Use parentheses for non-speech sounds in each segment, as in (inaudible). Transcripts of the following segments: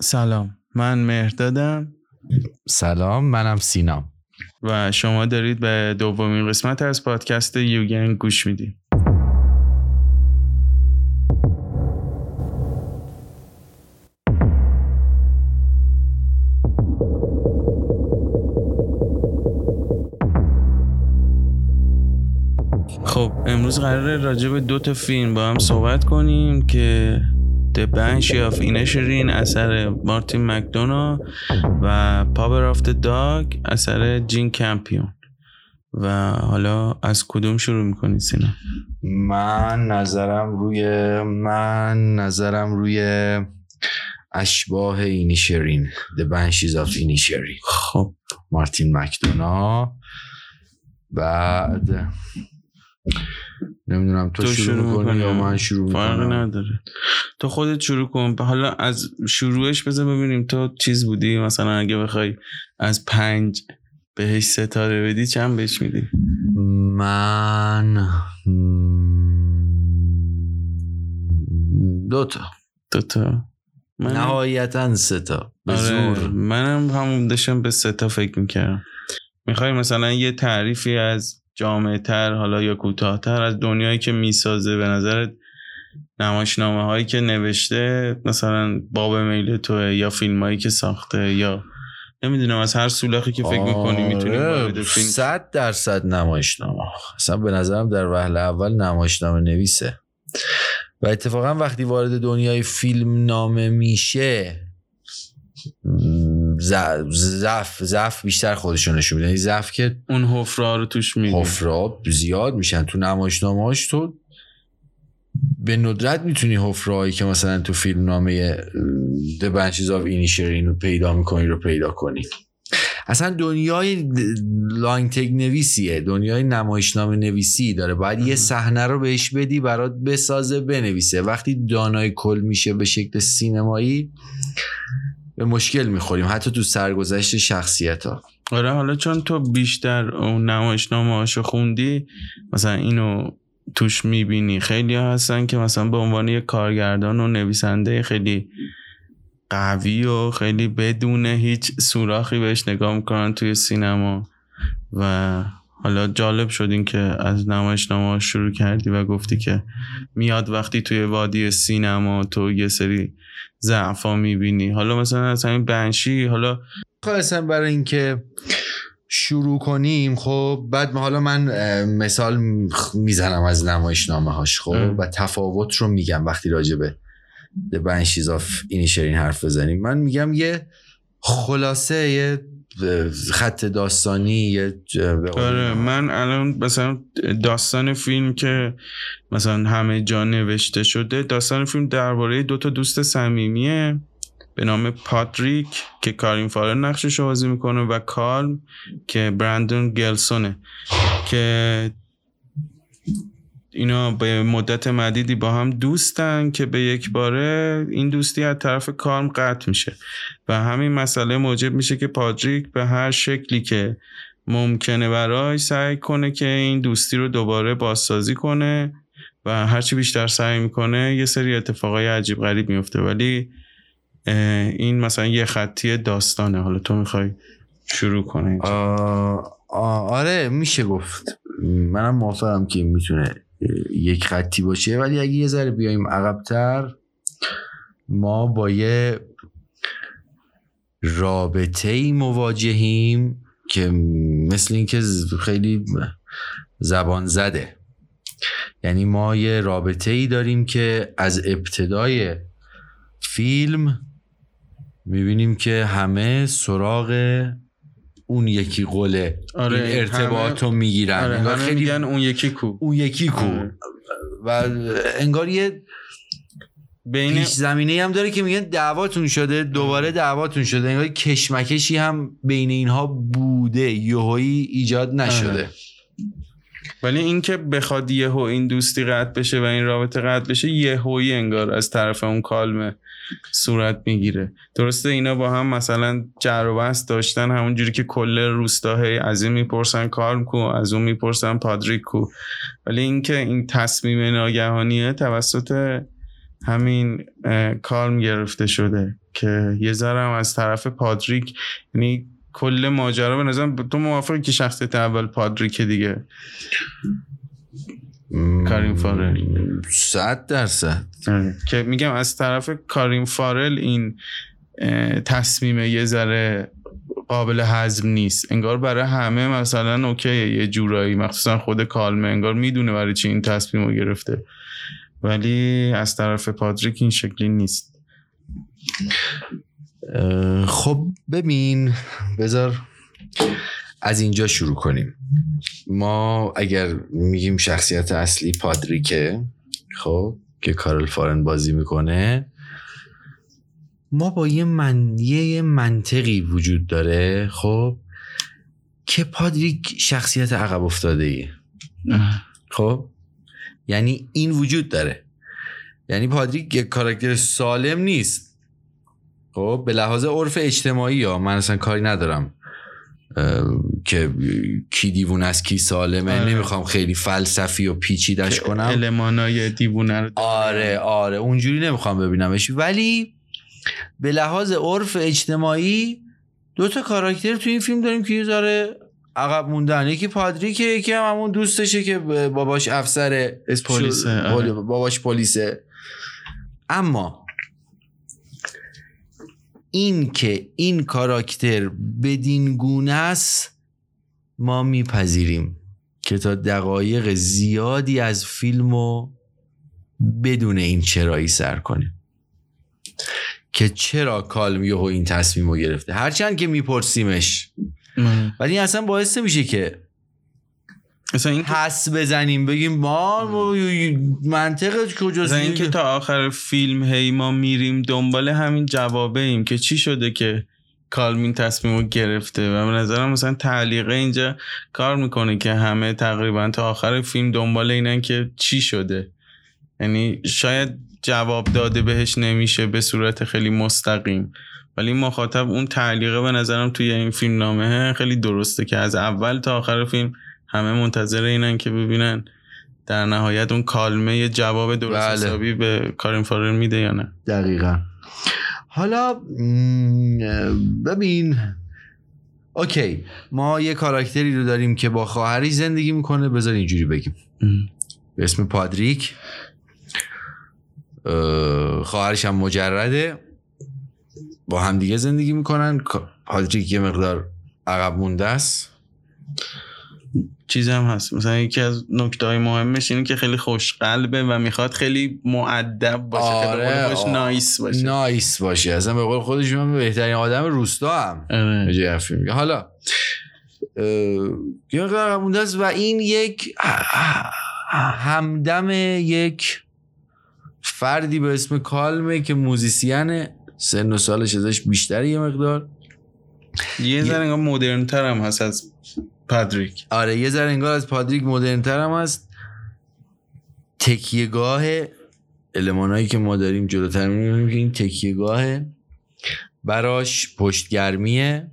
سلام. من مهردادم. سلام منم سینام و شما دارید به دومین قسمت از پادکست یوگن گوش می‌دید. خب امروز قراره راجع به دو تا فیلم با هم صحبت کنیم که The Banshee of Inisherin اثر مارتین مکدونا و Power of the Dog اثر جین کمپیون. و حالا از کدوم شروع می‌کنید سینا؟ من نظرم روی من نظرم روی اشباه اینیشرین The Banshees of Inisherin. خب. مارتین مکدونا بعد نمی‌دونم تو, تو شروع شروع می‌کنی. یا من شروع فرق می‌کنم؟ نداره. تو خودت شروع کن. حالا از شروعش بذار ببینیم تو چیز بودی؟ مثلا اگه بخوای از پنج بهش ستاره بدی چند بهش میدی؟ من دو تا. دوتا من نهایتا سه تا. به آره زور. منم همون داشتم به سه تا فکر می‌کردم. می‌خوای مثلا یه تعریفی از جامعه تر حالا یا کوتاهتر از دنیایی که می‌سازه به نظرت نمایشنامه هایی که نوشته مثلا باب میل توه یا فیلم هایی که ساخته یا نمی‌دونم از هر سولاخی که فکر می‌کنی می‌تونی آره، فیلم صد درصد نمایشنامه. اصلا به نظرم در وهله اول نمایشنامه نویسه. و اتفاقا وقتی وارد دنیای فیلم نامه میشه ضعف ضعف بیشتر خودشون نشون میده یعنی ضعف که اون حفره رو توش میدی حفرا زیاد میشن. تو نمایشنامه‌هاش تو به ندرت می‌تونی حفرهایی که مثلا تو فیلم نامه The Banshees of Inisherin رو پیدا می‌کنی رو پیدا کنی. اصلا دنیای لاین تگ نویسیه. دنیای نمایشنامه نویسی داره. باید یه صحنه رو بهش بدی برات بسازه بنویسه. وقتی دانای کل میشه به شکل سینمایی به مشکل می‌خوریم حتی تو سرگذشت شخصیت ها آره حالا چون تو بیشتر اون نمایشنامه هاشو خوندی مثلا اینو توش می‌بینی. خیلی هستن که مثلا به عنوان یه کارگردان و نویسنده خیلی قوی و خیلی بدون هیچ سوراخی بهش نگاه می‌کنن توی سینما. و حالا جالب شد این که از نمایشنامه شروع کردی و گفتی که میاد وقتی توی وادی سینما تو یه سری ضعفا می‌بینی. حالا مثلا از همین بنشی حالا خواستم خب برای اینکه شروع کنیم خب بعد حالا من مثال می‌زنم از نمایشنامه هاش خب؟ ام. و تفاوت رو میگم وقتی راجع به Banshees of Inisherin حرف بزنیم. من میگم یه خلاصه یه خط داستانی یه آره من الان مثلا داستان فیلم که مثلا همه جا نوشته شده داستان فیلم درباره دو تا دوست صمیمیه به نام پاتریک که کارین فارل نقشش رو بازی می‌کنه و کالم که برندون گلسونه که اینا به مدت مدیدی با هم دوستن که به یک باره این دوستی از طرف کالم قطع میشه. و همین مسئله موجب میشه که پادریک به هر شکلی که ممکنه برای سعی کنه که این دوستی رو دوباره بازسازی کنه و هرچی بیشتر سعی می‌کنه یه سری اتفاقای عجیب غریب میفته ولی این مثلا یه خطی داستانه. حالا تو می‌خوای شروع کنه آره میشه گفت. منم موافقم که می‌تونه یک خطی باشه. ولی اگه یه ذره بیایم عقبتر ما با یه رابطه ای مواجهیم که مثل اینکه خیلی زبان زده. یعنی ما یه رابطه ای داریم که از ابتدای فیلم می‌بینیم که همه سراغ اون یکی قله آره، این ارتباط رو می‌گیرن. آره انگار همه خیلی میگن اون یکی کو. اون یکی کو. آره. و انگار یه بین پیش زمینه هم داره که میگن دعواتون شده دوباره دعواتون شده. انگار کشمکشی هم بین اینها بوده یهویی ایجاد نشده. آره. ولی اینکه بخواد یهو این دوستی قطع بشه و این رابطه قطع بشه یهویی انگار از طرف اون کالمه. صورت می‌گیره. درسته اینا با هم مثلا جر و داشتن همونجوری که کل روستاهی از این می‌پرسن کالم کو از اون می‌پرسن پادریک کو. ولی اینکه این تصمیم ناگهانیه توسط همین کالم گرفته شده که یه ذره از طرف پادریک یعنی کل ماجرا به نظرم تو موافقی که شخصیت اول پادریک دیگه؟ کالین فارل. صد درصد. آره. که میگم از طرف کالین فارل این تصمیم یه ذره قابل هضم نیست. انگار برای همه مثلا OK یه جورایی. مخصوصا خود کالمه انگار می‌دونه برای چی این تصمیم رو گرفته. ولی از طرف پادریک این شکلی نیست. خب ببین بذار. از اینجا شروع کنیم. ما اگر میگیم شخصیت اصلی پادریکه خب که کارل فارن بازی می‌کنه ما با یه من یه منطقی وجود داره خب که پادریک شخصیت عقب افتاده ای خب یعنی این وجود داره. یعنی پادریک یک کاراکتر سالم نیست. خب به لحاظ عرف اجتماعی ها من اصلا کاری ندارم. که کی دیوون است کی سالمه آره. نمی‌خوام خیلی فلسفی و پیچیدش کنم. المانای دیوونه رو آره آره اونجوری نمی‌خوام ببینمش. ولی به لحاظ عرف اجتماعی دو تا کاراکتر تو این فیلم داریم که یه ذره عقب موندن. یکی پادریکه یکی هم همون دوستشه که باباش افسر پلیسه آره. باباش پلیسه. اما این که این کاراکتر بدین گونه است ما میپذیریم که تا دقایق زیادی از فیلم رو بدون این چرایی سر کنیم. که چرا کالم یهو این تصمیم رو گرفته؟ هرچند که میپرسیمش. ولی اصلا باعث میشه که مثلا این حس بزنیم بگیم ما منطقت کجاست؟ این که تا آخر فیلم هی ما میریم دنبال همین جوابه ایم که چی شده که کالمین تصمیم رو گرفته و به نظرم مثلا تعلیقه اینجا کار می‌کنه که همه تقریبا تا آخر فیلم دنبال اینن که چی شده. یعنی شاید جواب داده بهش نمیشه به صورت خیلی مستقیم. ولی مخاطب اون تعلیقه به نظرم توی این فیلم نامه خیلی درسته که از اول تا آخر فیلم همه منتظر اینن که ببینن در نهایت اون کالمه جواب درست بله. حسابی به کارین فارل میده یا نه. دقیقا. حالا ببین. اوکی. ما یه کاراکتری رو داریم که با خواهری زندگی می‌کنه. بذار اینجوری بگیم. به اسم پادریک. خواهرش هم مجرده. با همدیگه زندگی می‌کنن. پادریک یه مقدار عقب مونده است. چیز هم هست. مثلا یکی از نکته های مهمش اینه که خیلی خوش قلبه و می‌خواد خیلی معدب باشه آره باش نایس باشه. نایس باشه. اصلا به قول خودش من بهترین آدم روستا هم. آره. حالا یه مونده است و این یک همدم یک فردی به اسم کالمه که موزیسین سن و سالش ازش بیشتر یه مقدار. یه ذره مدرن تر هم هست از پادریک آره یه ذره انگار از پادریک مدرن تر هم هست تکیهگاه المانایی که ما داریم جلوتر می‌بینیم که این تکیهگاه براش پشتگرمیه.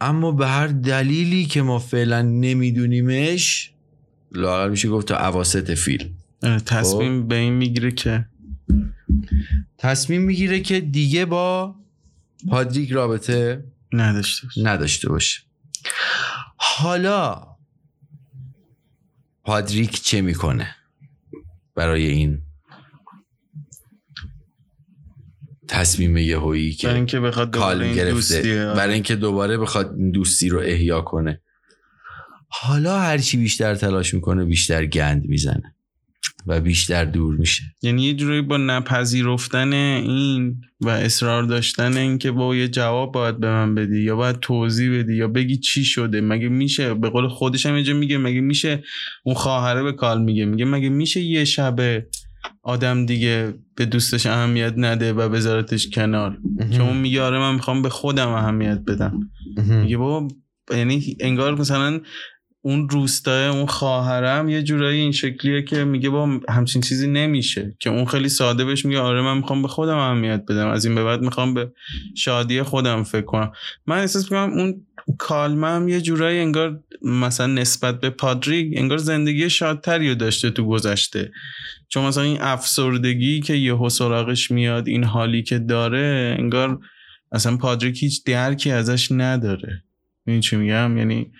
اما به هر دلیلی که ما فعلا نمیدونیمش لاغر میشه گفت تا عواست فیلم. تصمیم خب. به این می‌گیره که تصمیم می‌گیره که دیگه با پادریک رابطه نداشته باشه. نداشته باشه. حالا پادریک چه می‌کنه برای این تصمیم یهویی که برای اینکه بخواد کال گرفته؟ برای اینکه دوباره بخواد این دوستی رو احیا کنه. حالا هرچی بیشتر تلاش می‌کنه بیشتر گند می‌زنه. و بیشتر دور میشه. یعنی یه جوری با نپذیرفتن این و اصرار داشتن این که با یه جواب باید به من بدی یا باید توضیح بدی یا بگی چی شده. مگه میشه؟ به قول خودش هم اینجا میگه مگه میشه اون خواهره به کال میگه؟ میگه مگه میشه یه شبه آدم دیگه به دوستش اهمیت نده و بذارتش کنار؟ که اون میگه آره من می‌خوام به خودم اهمیت بدم. میگه بابا یعنی انگار مثلا اون روستای اون خواهرم یه جورایی این شکلیه که میگه با همچین چیزی نمیشه. که اون خیلی ساده بهش میگه آره من می‌خوام به خودم اهمیت بدم. از این به بعد می‌خوام به شادی خودم فکر کنم. من احساس می‌کنم اون کالمه هم یه جورایی انگار مثلا نسبت به پادریک انگار زندگی شادتری رو داشته تو گذشته. چون مثلا این افسردگی که یه سراغش میاد این حالی که داره انگار اصلا پادریک هیچ درکی ازش نداره. این چی میگم؟ یعنی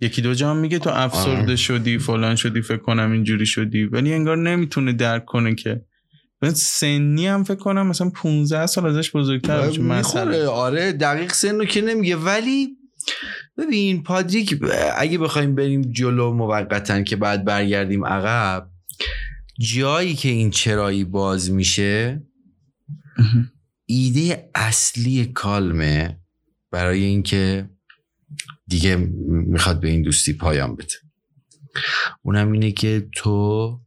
یکی دو جام میگه تو افسرده شدی فلان شدی فکر کنم اینجوری شدی. ولی انگار نمی‌تونه درک کنه که. سنی هم فکر کنم مثلا 15 سال ازش بزرگتر می‌خوره. آره دقیق سن رو که نمیگه. ولی ببین پادریک اگه بخوایم بریم جلو موقتا که بعد برگردیم عقب جایی که این چرایی باز میشه ایده اصلی کالمه برای اینکه دیگه می‌خواد به این دوستی پایان بده. اونم اینه که تو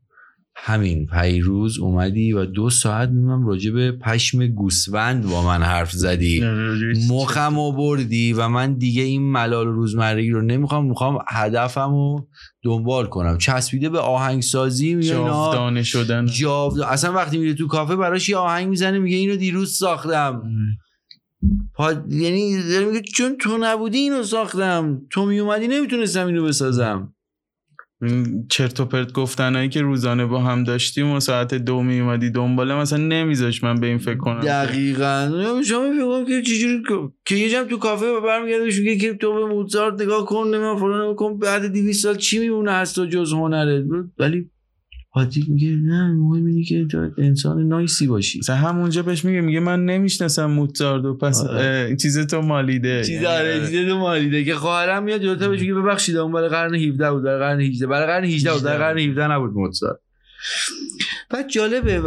همین پیروز اومدی و دو ساعت میمونم راجع به پشم گوسفند با من حرف زدی. مخم و بردی و من دیگه این ملال روزمرگی رو نمی‌خوام می‌خوام هدفم رو دنبال کنم. چسبیده به آهنگسازی جاودانه شدن. جاود... اصلا وقتی میره تو کافه براش یه آهنگ می‌زنه میگه اینو دیروز ساختم. پا... یعنی میگه چون تو نبودی اینو ساختم. تو میومدی نمی‌تونستم اینو بسازم. چرت و پرت گفتنایی که روزانه با هم داشتیم و ساعت دو می اومدی دنباله مثلا نمیذاش من به این فکر کنم. دقیقا. شما فکر که چجوری که یه جمع تو کافه و برمیگرده میگه که تو به موزارت نگاه کن نمی‌دونم فلان کن بعد 200 سال چی میمونه از تو جز هنرت ولی حاجی میگه نه مهم اینه که تو انسان نایسی باشی. مثلا همونجا بهش میگه میگه من نمی‌شناسم موزارت پس چیز تو مالیده. چیز آره چیز تو مالیده که خواهرم میاد جلوتر بهش میگه ببخشید اون برای قرن 17 بود برای قرن 18 برای قرن 18 بود برای قرن 17 نبود موزارت بعد جالبه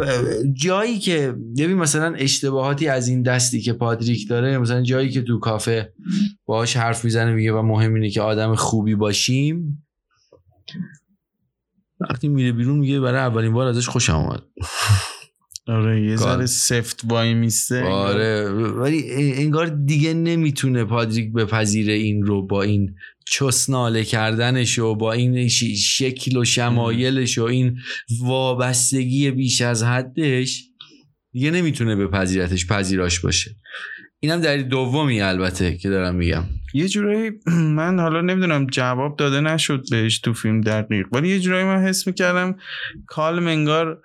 جایی که ببین مثلا اشتباهاتی از این دستی که پادریک داره مثلا جایی که تو کافه باهاش حرف می‌زنه میگه و مهم اینه که آدم خوبی باشیم. وقتی میره بیرون میگه برای اولین بار ازش خوشم اومد. آره یه ذره سفت وای میسته آره ولی انگار دیگه نمی‌تونه پادریک بپذیره این رو با این چسناله کردنش و با این شکل و شمایلش و این وابستگی بیش از حدش دیگه نمی‌تونه بپذیرتش پذیراش باشه. اینم در دومی البته که دارم میگم. یه جورایی (clears throat) من حالا نمی‌دونم جواب داده نشد بهش تو فیلم دقیق ولی یه جورایی من حس می‌کردم کال منگار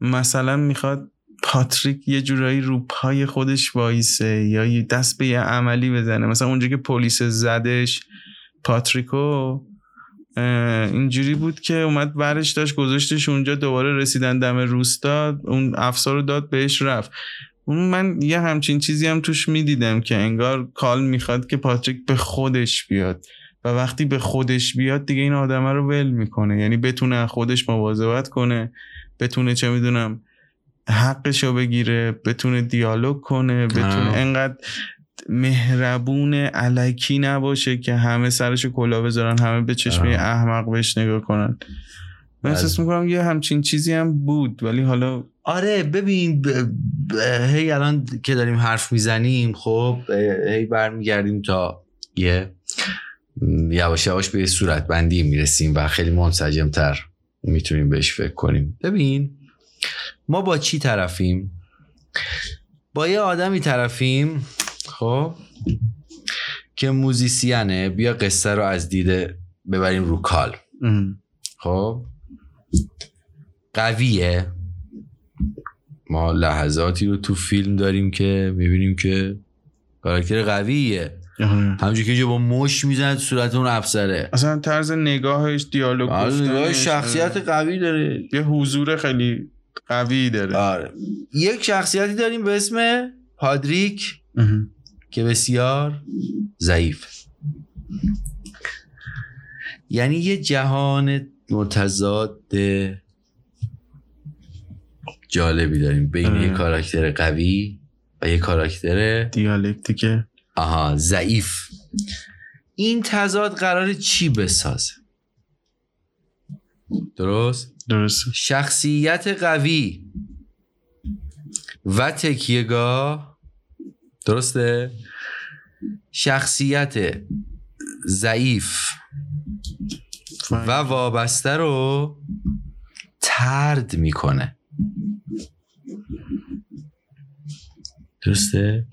مثلا می‌خواد پاتریک یه جورایی رو پای خودش وایسه یا دست به یه عملی بزنه. مثلا اونجا که پلیس زدش پاتریکو اینجوری بود که اومد برش داشت گذاشتش اونجا دوباره رسیدن دم روستا اون افسار رو داد بهش رفت. من یه همچین چیزی هم توش می‌دیدم که انگار کال می‌خواد که پاتریک به خودش بیاد و وقتی به خودش بیاد دیگه این آدمه رو ول می‌کنه. یعنی بتونه خودش مواظبت کنه بتونه چه می‌دونم حقش رو بگیره بتونه دیالوگ کنه بتونه انقدر مهربون علکی نباشه که همه سرش کلا بذارن همه به چشمه احمق بهش نگاه کنن. من احساس می‌کنم یه همچین چیزی هم بود ولی حالا آره ببین هی الان که داریم حرف می‌زنیم خب هی برمیگردیم تا یه یواش یواش به صورت بندی می‌رسیم و خیلی منسجمتر می‌تونیم بهش فکر کنیم. ببین ما با چی طرفیم؟ با یه آدمی طرفیم خب که موزیسیانه بیا قصه رو از دیده ببریم رو کال. خب؟ قویه. ما لحظاتی رو تو فیلم داریم که می‌بینیم که کاراکتر قویه. همونجور که با مش می‌زند صورت اون افسره. اصلا طرز نگاهش دیالوگ آره، نگاهش شخصیت قوی داره. یه حضور خیلی قوی داره. آره. یک شخصیتی داریم به اسم پادریک که بسیار ضعیف. یعنی یه جهان متضاد جالبی داریم. بین یه کاراکتر قوی و یه کاراکتر دیالکتیکه. آها ضعیف. این تضاد قرار چی بسازه؟ درست؟ درست شخصیت قوی و تکیهگاه. درسته؟ شخصیت ضعیف و وابسته رو ترد می‌کنه. درسته؟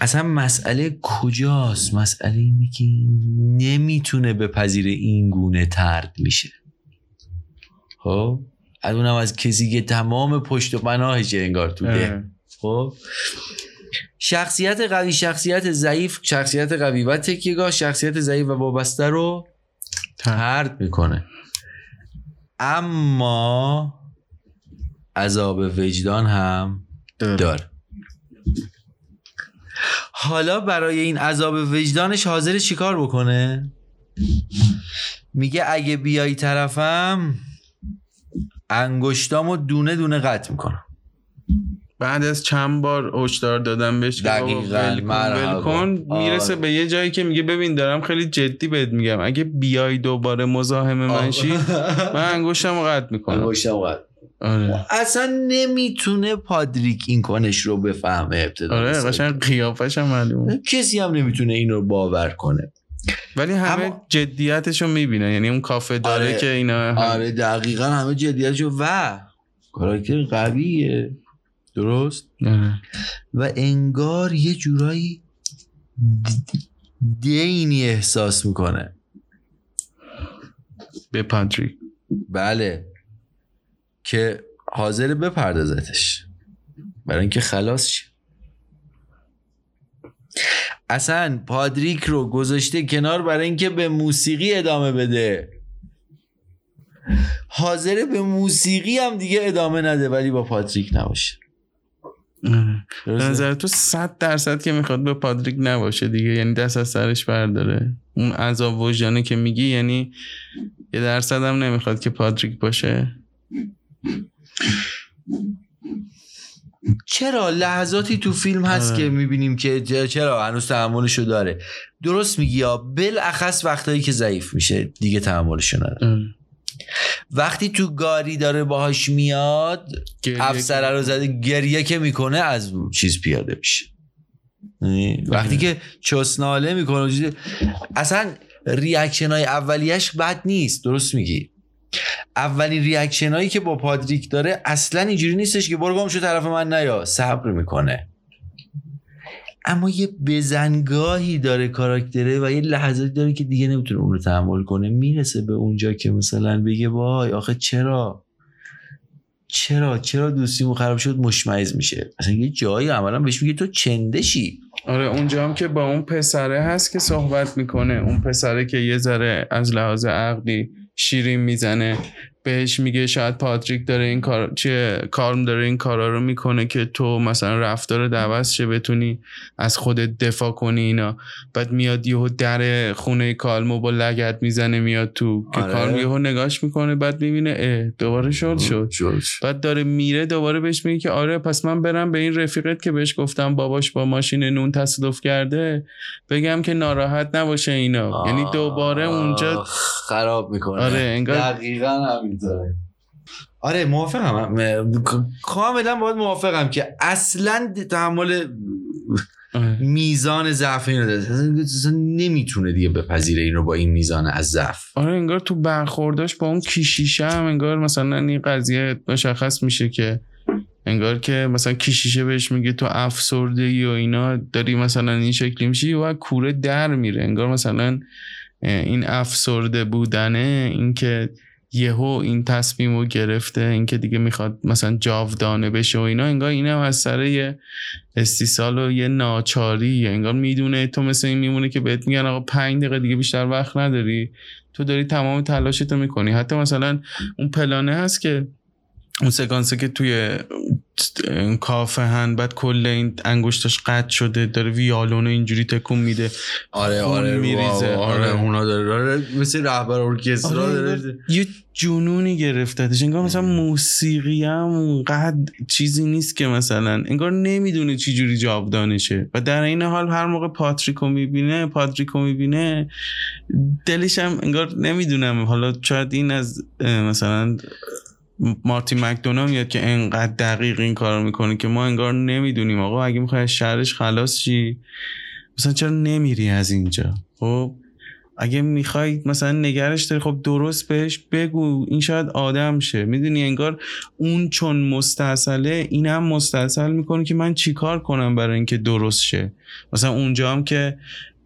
اصلا مسئله کجاست؟ مسئله اینه که نمی‌تونه بپذیره این گونه ترد میشه. خب؟ از اونم از کسی که تمام پشت و پناهشه انگار تو ده. خب؟ شخصیت قوی شخصیت ضعیف شخصیت قوی و تکیگاه شخصیت ضعیف و وابسته رو ترد. می‌کنه. اما عذاب وجدان هم داره. حالا برای این عذاب وجدانش حاضر چیکار بکنه؟ میگه اگه بیای طرفم انگشتامو دونه دونه قطع می‌کنم. بعد از چند بار هشدار دادم بهش ول کن می‌رسه به یه جایی که میگه ببین دارم خیلی جدی بهت میگم. اگه بیای دوباره مزاحم من شی من انگشتم قطع می‌کنم. انگشتم قطع آره. اصلا نمی‌تونه پادریک این کنش رو بفهمه ابتدا. آره قشنگ قیافش هم معلومه. کسی هم نمی‌تونه این رو باور کنه. ولی همه اما... جدیتش رو می‌بینه. یعنی اون کافه داره آره. که اینا هم... آره دقیقا همه جدیتش رو و کاراکتر قویه. درست؟ آره. و انگار یه جورایی دینی احساس می‌کنه. به پادریک. بله. که حاضر بپردازتش. برای اینکه خلاص شه. اصلا پادریک رو گذاشته کنار برای اینکه به موسیقی ادامه بده. حاضر به موسیقی هم دیگه ادامه نده ولی با پادریک نباشه. به نظر تو صد درصد که می‌خواد به پادریک نباشه دیگه. یعنی دست از سرش برداره. اون عذاب وجدانه که میگی یعنی یه درصد هم نمی‌خواد که پادریک باشه. چرا لحظاتی تو فیلم هست که می‌بینیم که چرا هنوز تحملشو داره؟ درست میگی یا بالاخص وقتایی که ضعیف میشه دیگه تحملشو نداره. وقتی تو گاری داره باهاش میاد افسره رو زده گریه که می‌کنه از چیز پیاده میشه. یعنی وقتی که چسناله می‌کنه اصلا reaction های اولیش بد نیست درست میگی؟ اولین reaction هایی که با پادریک داره اصلا اینجوری نیستش که برو شو طرف من نیا. صبر می‌کنه. اما یه بزنگاهی داره کاراکتره و یه لحظاتی داره که دیگه نمی‌تونه اون رو تحمل کنه. می‌رسه به اونجا که مثلا بگه وای آخه چرا؟ چرا؟ چرا دوستیمون خراب شد؟ مشمعز میشه. اصلا یه جایی عملا بهش میگه تو چندشی؟ آره اونجا هم که با اون پسره هست که صحبت می‌کنه. اون پسره که یه ذره از لحاظ عقلی شیرین می‌زنه. بهش میگه شاید پاتریک داره این کار چه کارم داره این کارا رو می‌کنه که تو مثلا رفتار دعوت شه بتونی از خودت دفاع کنی اینا. بعد میاد یهو در خونه کالمو با لگت می‌زنه میاد تو که آره. کالم یهو نگاش می‌کنه بعد می‌بینه اه دوباره شد. شد. بعد داره میره دوباره بهش میگه که آره پس من برم به این رفیقت که بهش گفتم باباش با ماشین نون تصادف کرده بگم که ناراحت نباشه اینا. یعنی دوباره اونجا خراب می‌کنه. آره انگار دقیقا آره موافقم. کاملا باید موافقم که اصلا تحمل. میزان ضعف اینو داره. نمی‌تونه دیگه بپذیره این رو با این میزان از ضعف. آره انگار تو برخورداش با اون کیشیشه هم انگار مثلا این قضیه مشخص میشه که انگار که مثلا کیشیشه بهش میگه تو افسرده ای و اینا داری مثلا این شکلی میشی و کوره در میره. انگار مثلا این افسرده بودنه اینکه یهو این تصمیم رو گرفته اینکه دیگه می‌خواد مثلا جاودانه بشه و اینا انگار اینم از سر یه استیصال و یه ناچاری انگار می‌دونه تو مثل این میمونه که بهت میگن آقا پنج دقیقه دیگه بیشتر وقت نداری. تو داری تمام تلاشتو می‌کنی. حتی مثلا اون پلانه هست که اون سکانسه که توی کافه هن بعد کل این انگشتاش قطع شده داره ویالون اینجوری تکون میده آره آره میریزه. آره, آره. اونا داره آره مثل رهبر ارکسترا آره داره. یه جنونی گرفتتش. انگار مثلا موسیقی هم اونقدر چیزی نیست که مثلا. انگار نمی‌دونه چی جوری جاودانشه. و در این حال هر موقع پاتریکو می‌بینه پاتریکو می‌بینه دلش هم انگار نمی‌دونم حالا شاید این از مثلا مارتی مکدونا میاد که انقدر دقیق این کار می‌کنه که ما انگار نمی‌دونیم. آقا اگه می‌خوای از شهرش خلاص شی مثلا چرا نمیری از اینجا؟ خب اگه می‌خوای مثلا نگرش داری خب درست بهش بگو. این شاید آدم شه. می‌دونی انگار اون چون مستاصله اینم مستاصل می‌کنه که من چیکار کنم برای اینکه درست شه. مثلا اونجا هم که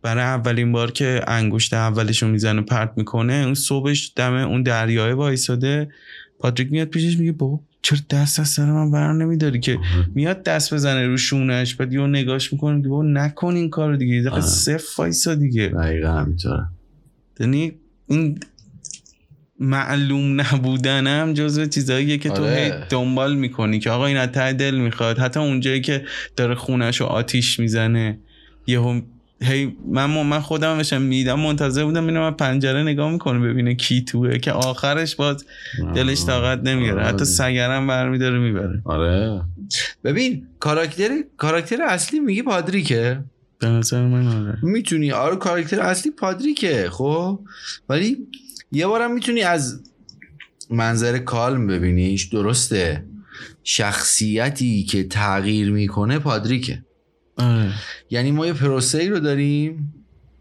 برای اولین بار که انگشت اولشو می‌زنه پرت می‌کنه اون صبحش دم اون دریای وایساده. پاتریک میاد پیشش میگه بابا چرا دست از سر من برار نمیداری؟ که میاد دست بزنه رو شونش بعد یه نگاش می‌کنه که بابا نکن این کارو دیگه یه صف وایسا دیگه. دقیقا همینطوره. یعنی این معلوم نبودنم جزو چیزاییه که تو آره. هی دنبال می‌کنی که آقا این از دل می‌خواد. حتی اونجایی که داره خونش رو آتیش می‌زنه یهو هی من من خودم بشم میدم منتظر بودم اینو من پنجره نگاه می‌کنه ببینه کی توه که آخرش باز دلش طاقت نمیاره آره. حتی سگرم برمیداره می‌بره. آره. ببین کاراکتر کاراکتر اصلی میگه پادریکه؟ به نظر من آره. می‌تونی. آره کاراکتر اصلی پادریکه خب؟ ولی یه بارم می‌تونی از منظر کالم ببینیش درسته. شخصیتی که تغییر می‌کنه پادریکه. آره. یعنی ما یه پروسه ای رو داریم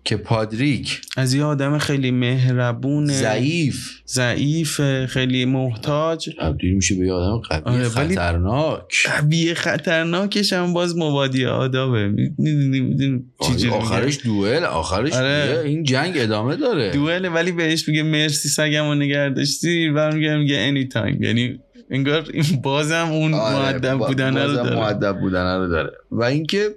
که پادریک از یه آدم خیلی مهربون ضعیف. ضعیف خیلی محتاج. تبدیل میشه به یه آدم قوی آره، خطرناک. قوی خطرناکش هم باز مبادی آدابه. آخرش دوئل آخرش آره. این جنگ ادامه داره. دوئله ولی بهش میگه مرسی سگم رو نگه داشتی برمیگه میگه اینی تایم یعنی انگار این بازم اون آره، معدب با- بودنه رو داره. مؤدب بودنه رو داره. و اینکه اه،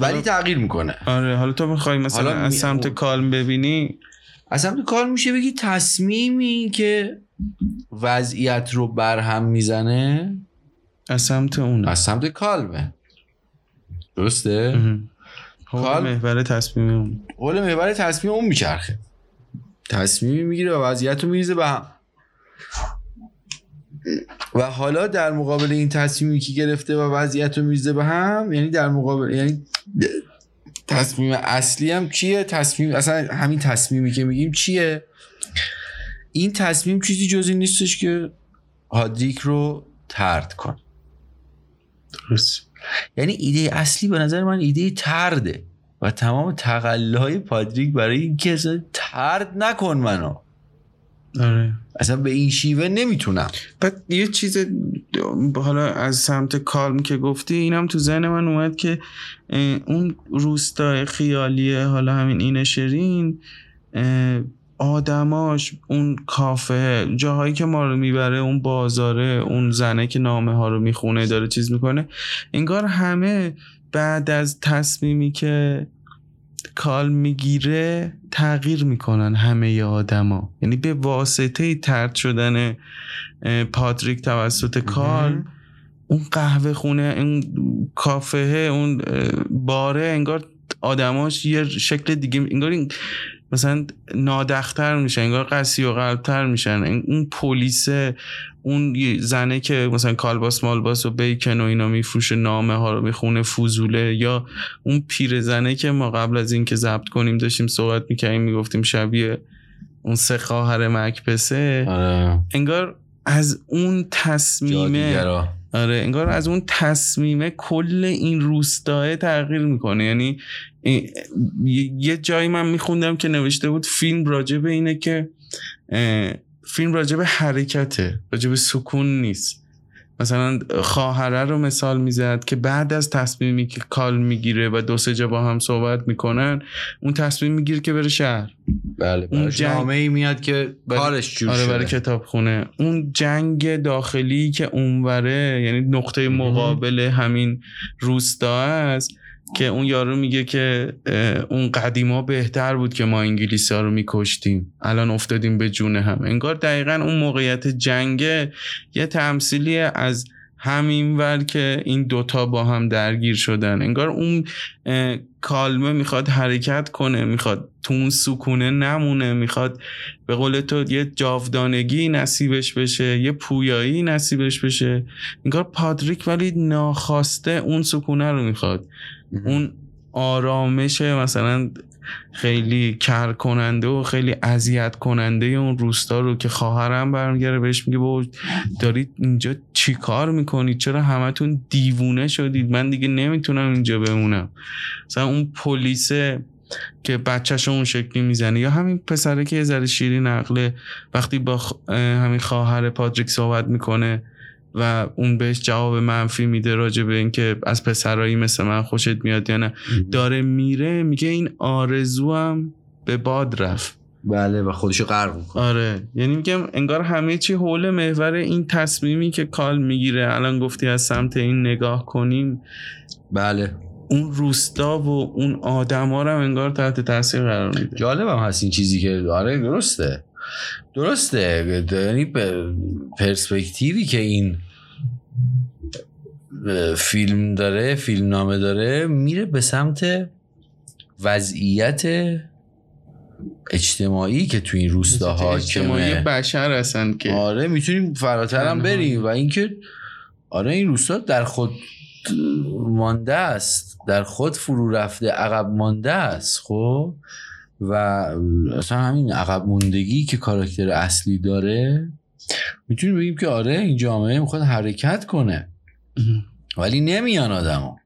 ولی تغییر می‌کنه. آره حالا تو می‌خوای مثلا از سمت کالم ببینی؟ اصلا تو کار میشه بگی تصمیمی که وضعیت رو برهم می‌زنه از سمت اون. از سمت کالمه. درسته؟ کالم- محور تصمیم اون. حول محور تصمیم اون میچرخه. تصمیمی می‌گیره و وضعیت رو میریزه به هم. و حالا در مقابل این تصمیمی که گرفته و وضعیت رو میریزه به هم یعنی در مقابل یعنی تصمیم اصلی هم چیه تصمیم اصلا همین تصمیمی که میگیم چیه؟ این تصمیم چیزی جزی نیستش که هادریک رو ترد کن. درست. یعنی ایده اصلی به نظر من ایده ترده و تمام تقلای پادریک برای اینکه اصلا ترد نکن منو. آره. اصلا به این شیوه نمی‌تونم. بعد یه چیز حالا از سمت کالم که گفتی اینم تو ذهن من اومد که اون روستای خیالیه حالا همین این شیرین اه، آدماش اون کافه جاهایی که ما رو می‌بره اون بازاره اون زنه که نامه ها رو می‌خونه داره چیز می‌کنه انگار همه بعد از تصمیمی که کال می‌گیره تغییر می‌کنن همه آدما. یعنی به واسطه ترد شدن پاتریک توسط کال اون قهوه خونه اون کافه اون باره انگار آدماش یه شکل دیگه انگار این مثلا نادختر میشن انگار قسی و قلبتر میشن. این- اون پلیس اون زنه که مثلا کالباس مالباس و بیکن و اینا میفروشه نامه ها رو می‌خونه فوزوله یا اون پیرزنه که ما قبل از اینکه ضبط کنیم داشتیم صحبت می‌کنیم می‌گفتیم شبیه اون سه خواهر مکپسه آره. انگار از اون تصمیمه. آره انگار از اون تصمیمه کل این روستاه تغییر می‌کنه. یعنی یه- جایی من میخوندم که نوشته بود فیلم راجع به اینه که فیلم راجع به حرکته راجع به سکون نیست. مثلا خواهره رو مثال می‌زد که بعد از تصمیمی که کال می‌گیره و دو سه جا با هم صحبت می‌کنن اون تصمیم می‌گیره که بره شهر. بله اون براش جنگ- نامه ای میاد که کارش جور آره برای کتابخونه. اون جنگ داخلی که اونوره یعنی نقطه مقابل همین روستا است که اون یارو میگه که اون قدیما بهتر بود که ما انگلیسی ها رو میکشتیم. الان افتادیم به جون هم. انگار دقیقا اون موقعیت جنگه یه تمثیلی از همین ور که این دوتا با هم درگیر شدن. انگار اون کالمه می‌خواد حرکت کنه می‌خواد تو اون سکونه نمونه می‌خواد به قول تو یه جاودانگی نصیبش بشه یه پویایی نصیبش بشه. انگار پادریک ولی ناخواسته اون سکونه رو می‌خواد. اون آرامش مثلا خیلی کر کننده و خیلی اذیت کننده اون روستا رو که خواهرم برمیگره بهش میگه بابا دارید اینجا چی کار می‌کنید چرا همتون دیوونه شدید؟ من دیگه نمی‌تونم اینجا بمونم. مثلا اون پلیس که بچهش اون شکلی می‌زنه یا همین پسره که یه ذره شیرین عقله وقتی با خ- همین خواهر پادریک صحبت می‌کنه و اون بهش جواب منفی میده راجع به اینکه از پسرایی مثل من خوشت میاد یا نه. داره میره میگه این آرزوام به باد رفت. بله و خودشو غرق می‌کنه. آره. یعنی میگم انگار همه چی حول محور این تصمیمی که کال می‌گیره. الان گفتی از سمت این نگاه کنیم. بله. اون روستا و اون آدما رو هم انگار تحت تاثیر قرار میده. جالبم هست این چیزی که آره درسته. درسته. یعنی به پرسپکتیوی که این فیلم داره فیلم نامه داره میره به سمت وضعیت اجتماعی که تو این روستاها اجتماعی بشر هستن که. آره می‌تونیم فراتر هم. بریم و اینکه آره این روستا در خود مانده است. در خود فرو رفته عقب مانده است خب؟ و اصلا همین عقب موندگی که کاراکتر اصلی داره می‌تونیم بگیم که آره این جامعه می‌خواد حرکت کنه. ولی نمیان آدما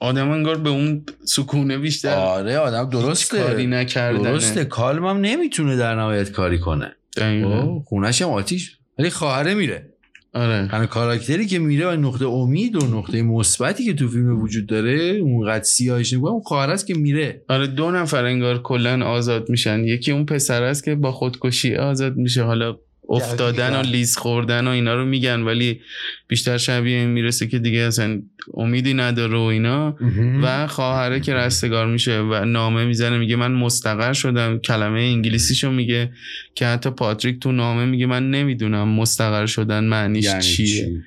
آدم انگار به اون سکونه بیشتر آره آدم درسته. کاری نکردن درسته. کالم هم نمی‌تونه در نهایت کاری کنه. خب، خونش هم آتیش ولی خواهره میره. آره. تنها کاراکتری که میره و نقطه امید و نقطه مثبتی که تو فیلم وجود داره اونقدر سیاهش نگاه اون خواهر است که میره. آره دو نفر انگار کلا آزاد میشن. یکی اون پسر است که با خودکشی آزاد میشه. حالا افتادن و. لیز خوردن و اینا رو میگن ولی بیشتر شبیه این می‌رسه که دیگه اصلا امیدی نداره و اینا و خواهره که رستگار میشه و نامه می‌زنه میگه من مستقر شدم کلمه انگلیسیشو میگه که حتی پاتریک تو نامه میگه من نمی‌دونم مستقر شدن معنیش یعنی چیه چی؟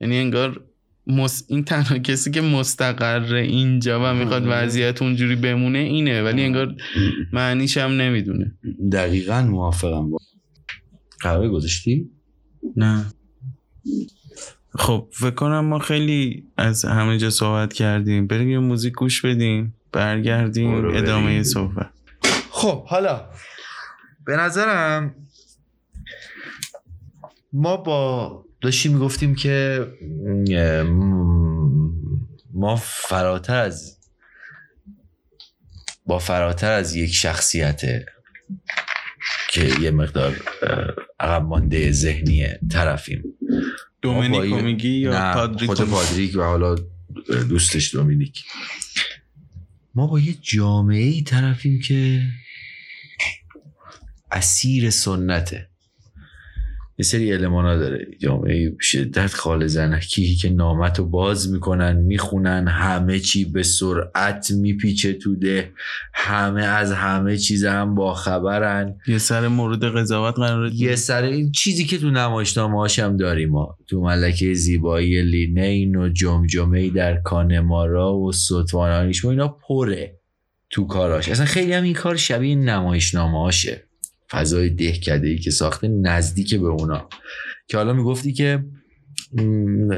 یعنی انگار مس... این تنها کسی که مستقر اینجا و می‌خواد. وضعیت اونجوری بمونه اینه ولی انگار معنیش هم نمی‌دونه دقیقا موافقم با قهوه گذاشتی؟ نه. خب فکر کنم ما خیلی از همه جا صحبت کردیم. بریم یه موزیک گوش بدیم برگردیم بریم. ادامه صحبت. خب حالا. به نظرم ما با داشتیم می‌گفتیم که م- ما فراتر از با فراتر از یک شخصیت که یه مقدار عقب مانده ذهنی طرفیم. دومینیکو میگی یا نه پادریکو خود پادریک و حالا دوستش دومینیک. ما با یه جامعه ای طرفیم که اسیر سنته. یه سری المانا داره. جامعه شدت خال زنکی که نامت رو باز می‌کنن می‌خونن همه چی به سرعت میپیچه تو ده. همه از همه چیز هم با خبرن. یه سر مورد قضاوت قرار یه سر این چیزی که تو نمایشنامه هم داریم ما. تو ملکه زیبایی لینین و جمجمه در کانمارا و ستوانانیش و اینا پره تو کاراش. اصلا خیلی هم این کار شبیه نمایشنامه هاشه فضای دهکده ای که ساخته نزدیک به اونا که حالا می‌گفتی که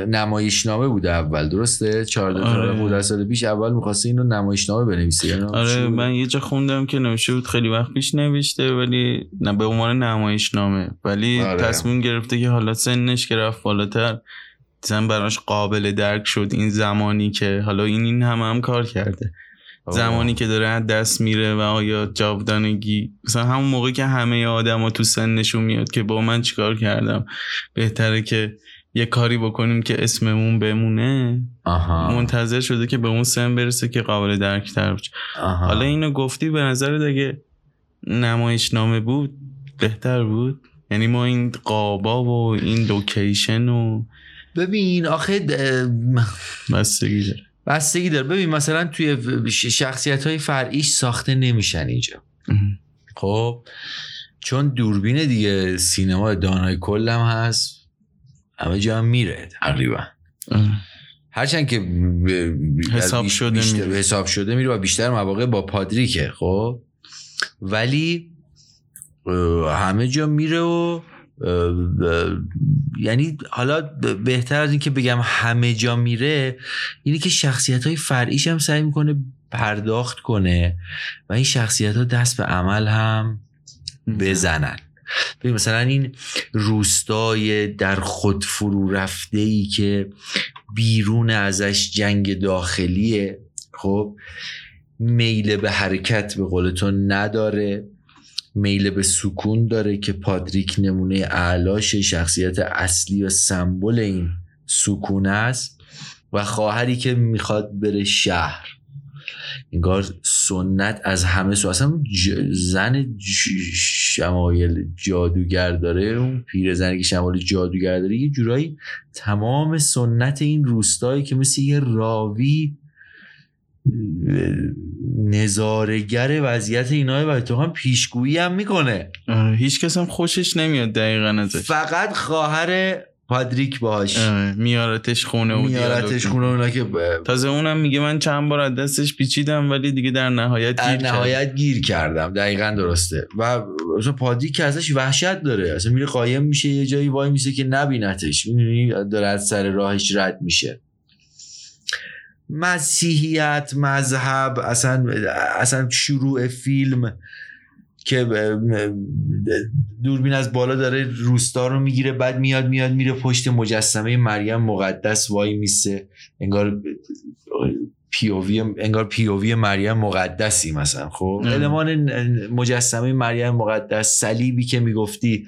نمایشنامه بوده اول درسته 14 آره. 15 سال پیش اول می‌خواسته اینو نمایشنامه بنویسه یعنی آره بود؟ من یه جا خوندم که نوشته بود خیلی وقت پیش نوشته ولی نه به عنوان نمایشنامه ولی آره. تصمیم گرفته که حالا سنش که رفت بالاتر زن براش قابل درک شد این زمانی که حالا این این هم هم کار کرده زمانی که داره از دست میره و آیا جاودانگی مثلا همون موقع که همه آدم تو سنشون میاد که با من چیکار کردم؟ بهتره که یه کاری بکنیم که اسممون بمونه. آها. منتظر شده که به اون سن برسه که قابل درک تر بشه. حالا اینو گفتی به نظر اگه نمایشنامه بود بهتر بود؟ یعنی ما این قابا و این لوکیشن و ببین آخه بستگی داره. بستگی داره. ببین مثلا توی شخصیت های فرعیش ساخته نمیشن اینجا. خب؟ چون دوربین دیگه سینما دانای کلم هست. همه جا هم میره تقریبا. هرچند که ب- حساب شده میره. حساب شده میره و بیشتر مواقع با پادریکه. خب؟ ولی همه جا میره و یعنی حالا بهتر از اینکه بگم همه جا میره اینه که شخصیت های فرعیش هم سعی می‌کنه پرداخت کنه و این شخصیت ها دست به عمل هم بزنن. ببین مثلا این روستای در خود فرو رفته ای که بیرون ازش جنگ داخلیه خب میل به حرکت به قولتون نداره. میل به سکون داره که پادریک نمونه اعلاش شخصیت اصلی و سمبل این سکون است و خواهری که می‌خواد بره شهر. انگار سنت از همه سو اصلا زن شمایل جادوگر داره اون پیر زنی که شمایل جادوگر داره یه جورایی تمام سنت این روستایی که مثل یه راوی نظارگر وضعیت اینا و تو هم پیشگویی هم می‌کنه. آره، هیچ کس هم خوشش نمیاد دقیقا ازش. فقط خواهر پادریک باش. آره، میارتش خونه و میارتش خونه اونا که تازه اونم میگه من چند بار از دستش پیچیدم ولی دیگه در نهایت در گیر نهایت گیر کردم. دقیقا درسته. و اصلا پادریک که ازش وحشت داره. اصلا میره قایم میشه یه جایی وای میشه که نبینتش. می‌دونی؟ داره از سر راهش رد میشه. مسیحیت مذهب اصلا اصلا شروع فیلم که دوربین از بالا داره روستا رو می‌گیره بعد میاد میاد میره پشت مجسمه مریم مقدس وای میسه. انگار پیووی انگار پیووی مریم مقدسی مثلا خب؟ المان مجسمه مریم مقدس صلیبی که می‌گفتی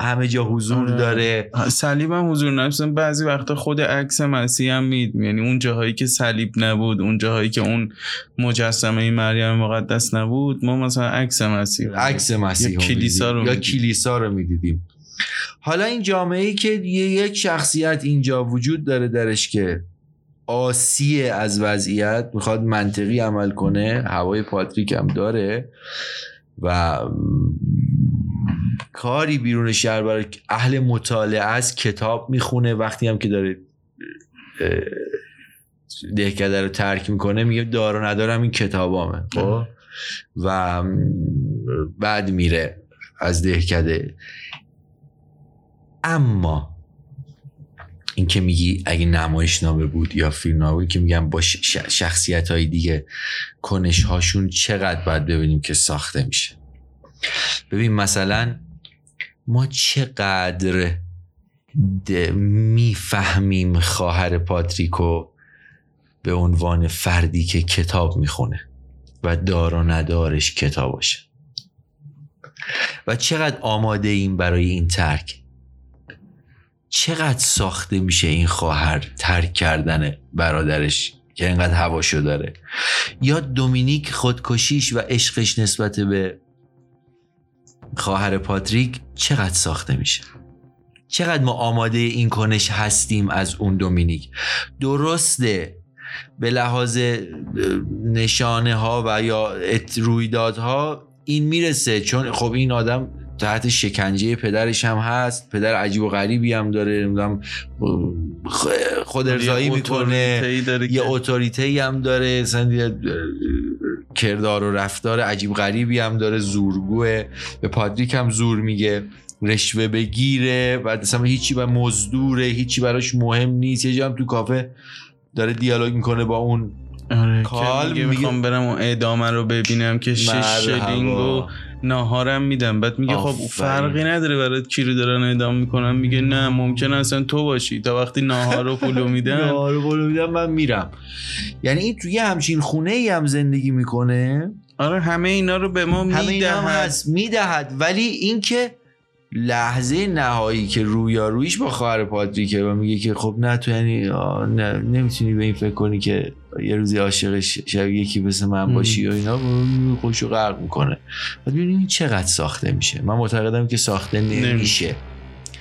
همه جا حضور آره. داره. صلیب هم حضور نداره. بعضی وقتا خود عکس مسیح هم مید یعنی اون جاهایی که صلیب نبود اون جاهایی که اون مجسمه مریم مقدس نبود ما مثلا عکس مسیح عکس مسیح یا کلیسا رو یا کلیسا رو می‌دیدیم. حالا این جامعه ای که یک شخصیت اینجا وجود داره درش که آسی از وضعیت می‌خواد منطقی عمل کنه هوای پاتریک هم داره و کاری بیرون شهر برای اهل مطالعه است کتاب می‌خونه وقتی هم که داره دهکده رو ترک می‌کنه میگه دار و ندارم این کتابامه خب؟ و بعد میره از دهکده. اما این که میگی اگه نمایش نامه بود یا فیلم نامه بود که میگم با شخصیت های دیگه کنش هاشون چقدر باید ببینیم که ساخته میشه؟ ببین مثلا ما چقدر می‌فهمیم خواهر پاتریکو به عنوان فردی که کتاب می‌خونه و دار و ندارش کتاباشه و چقدر آماده این برای این ترک؟ چقدر ساخته میشه این خواهر ترک کردن برادرش که اینقدر هواشو داره؟ یا دومینیک خودکشیش و عشقش نسبت به خواهر پاتریک چقدر ساخته میشه؟ چقدر ما آماده این کنش هستیم از اون دومینیک؟ درسته به لحاظ نشانه ها و یا رویدادها این می‌رسه چون خب این آدم تحت شکنجه پدرش هم هست پدر عجیب و غریبی هم داره نمی‌دونم خود ارزایی می‌کنه یه اتوریته هم داره کردار و رفتار عجیب غریبی هم داره زورگوه. به پادریک هم زور میگه. رشوه بگیره و اصلا هیچی بر مزدوره هیچی براش مهم نیست. یه هم تو کافه داره دیالوگ می‌کنه با اون آره کال. میگه می‌خوام برم اون اعدامه رو ببینم که شش شلینگ و ناهارم میدم. بعد میگه خب فرقی نداره برات کی رو دارن اعدام می‌کنن. میگه نه ممکن اصلا تو باشی. تا وقتی ناهار رو پولو میدن (laughs) ناهار رو پولو میدن من میرم. یعنی این توی همچین خونه ای هم زندگی می‌کنه؟ آره همه اینا رو به ما می‌دهد. می‌دهد. ولی اینکه لحظه نهایی که رویارویش با خواهر پادریکه و میگه که خب نه تو یعنی نه نمی‌تونی به این فکر کنی که یه روزی عاشق شب یکی مثل من باشی و اینا خوشو غرق می‌کنه. و ببینیم چقدر ساخته میشه. من معتقدم که ساخته نمیشه.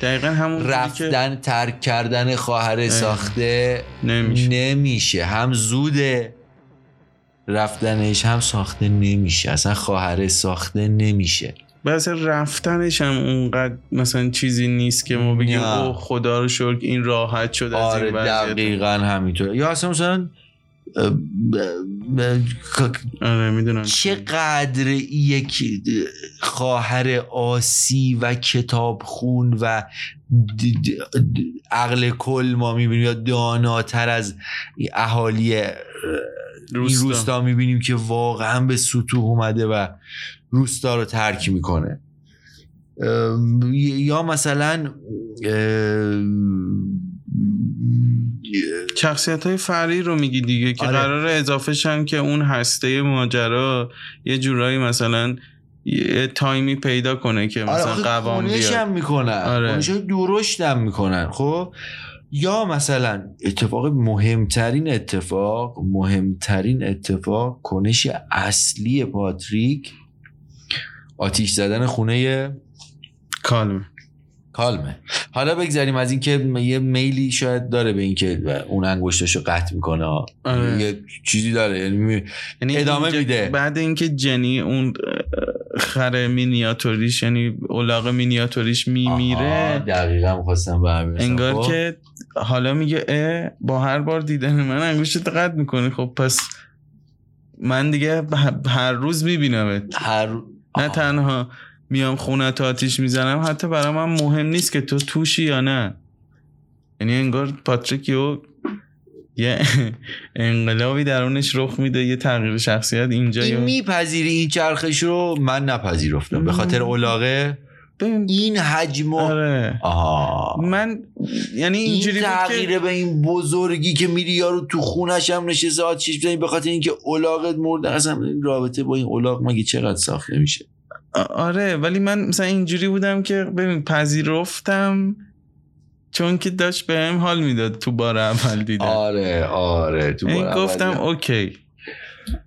دقیقا همون رفتن ترک کردن خواهر ساخته نمیشه. نمیشه. هم زوده رفتنش هم ساخته نمیشه. اصلا خواهر ساخته نمیشه. بس رفتنش هم اونقدر مثلا چیزی نیست که ما بگیم او خدا رو شکر این راحت شد از این آره دقیقا همینطور یا اصلا مثلا آره می‌دونم. چقدر یک خواهر آسی و کتاب خون و عقل کل ما می‌بینیم یا داناتر از اهالی این روستا. می‌بینیم که واقعا به سطوح اومده و روستا رو ترک می‌کنه. یا مثلا شخصیت های فرعی رو میگی دیگه که آره. قرار اضافه شن که اون هسته ماجرا یه جورایی مثلا یه تایمی پیدا کنه که آره مثلا آخه قوام بیاد. هم می‌کنن. آره. درشت هم می‌کنن. خب؟ یا مثلا اتفاق مهمترین اتفاق مهمترین اتفاق کنش اصلی پاتریک آتیش زدن خونه کالم کالمه حالا بگذاریم از اینکه یه میلی شاید داره به اینکه اون انگشتاشو قطع می‌کنه آره. یه چیزی داره یعنی یعنی ادامه میده. بعد اینکه جنی اون خر مینیاتوریش یعنی اولاغ مینیاتوریش میمیره دقیقا می‌خواستم به. انگار خب. که حالا میگه اه با هر بار دیدن من انگشت قطع می‌کنی. خب پس من دیگه هر روز میبینمت. هر نه. تنها میام خونه تا آتیش می‌زنم حتی برای من مهم نیست که تو توشی یا نه. یعنی انگار پاتریک یو یه (laughs) انقلابی درونش رخ میده یه تغییر شخصیت اینجا این میپذیری این چرخش رو من نپذیرفتم. به خاطر اولاغه ببین. این حجم آره. آها. من یعنی این اینجوری که تغییره به این بزرگی که میری یارو تو خونش هم نشسته آتیش بزنی به خاطر اینکه اولاغت مرده. اصلا این رابطه با این اولاغ مگه چقدر ساخته میشه آره ولی من مثلا اینجوری بودم که ببین پذیرفتم چون که داشت بهم حال می‌داد تو بار اول دیدم آره آره تو این بار گفتم اول. OK.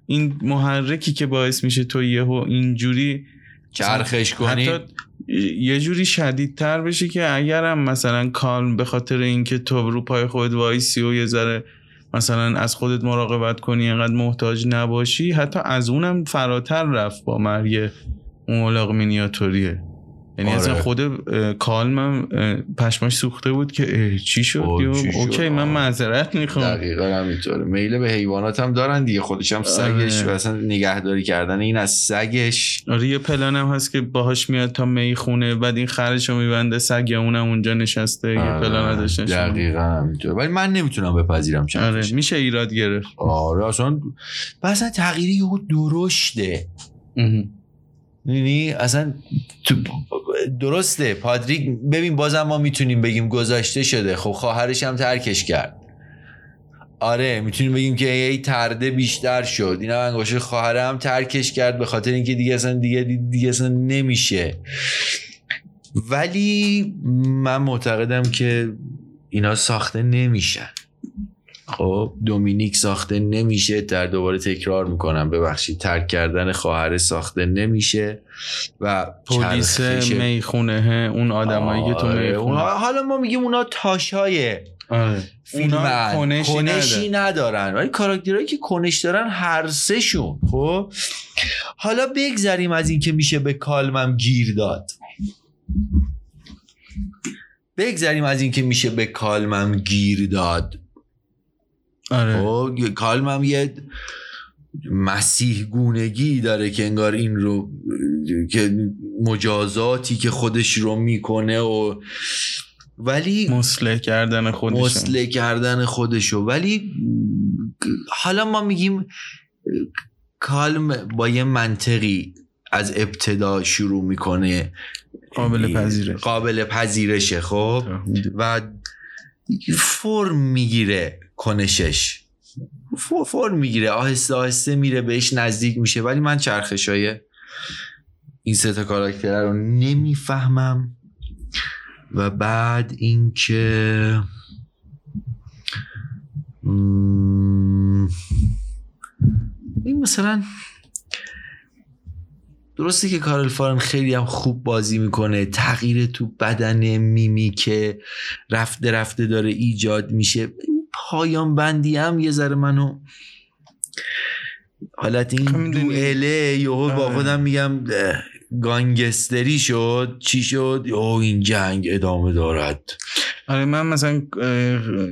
این محرکی که باعث میشه تو یهو اینجوری چرخش کنی حتی یه جوری شدیدتر بشه که اگرم مثلا کالم به خاطر اینکه تو رو پای خود وایسی و یه ذره مثلا از خودت مراقبت کنی اینقدر محتاج نباشی حتی از اونم فراتر رفت با مرگ اون اولاغ مینیاتوریه. یعنی آره. اصلا خود کالمم پشماش سوخته بود که چی شد؟ اوکی من. معذرت می‌خوام دقیقا همینطوره میل به حیوانات هم دارن دیگه خودش هم سگش آره. و اصلا نگهداری کردن این از سگش آره یه پلنم هست که باهاش میاد تا می خونه بعد این خرشو میبنده سگ اونم اونجا نشسته یه آره، ازش نشون میده. دقیقا همینطوره ولی من نمی‌تونم بپذیرم چند آره میشه ایراد گرفت آره اصلا اصلا تغییری یهو درشته یعنی اصلا تو درسته پادریک ببین بازم ما می‌تونیم بگیم گذاشته شده. خب خواهرش هم ترکش کرد. آره می‌تونیم بگیم که یه ترده بیشتر شد. این هم خواهره هم ترکش کرد به خاطر اینکه دیگه اصلا دیگه, دیگه اصلا نمیشه. ولی من معتقدم که اینا ساخته نمیشن. خب دومینیک ساخته نمیشه در دوباره تکرار می‌کنم. ببخشید ترک کردن خواهر ساخته نمیشه و پلیس می‌خونه اون آدمایی که تو آره، می‌خونه حالا ما میگیم اونا تاشای آره. اونا کنشی, کنشی. ندارن. ولی کاراکترهایی که کنش دارن هر سه شون خب؟ حالا بگذریم از اینکه میشه به کالمم گیر داد. بگذریم از اینکه میشه به کالمم گیر داد. آره. خب یه- کالمم یه مسیح گونگی داره که انگار این رو که مجازاتی که خودش رو می‌کنه و ولی مسله کردن خودش مسله کردن خودشو. ولی حالا ما میگیم کالم با یه منطقی از ابتدا شروع می‌کنه. قابل پذیرش. قابل پذیرشه خب؟ و فرم می‌گیره. کنشش فرم می‌گیره آهسته آهسته میره بهش نزدیک میشه. ولی من چرخش های این سه تا کاراکتر رو نمی‌فهمم. و بعد اینکه این مثلا درسته که کارل فارن خیلی هم خوب بازی می‌کنه. تغییر تو بدن میمی که رفته رفته داره ایجاد میشه. پایان بندی هم یه ذره منو حالت این دوئله یهو با آره. خودم میگم گانگستری شد. چی شد؟ او این جنگ ادامه دارد. آره من مثلا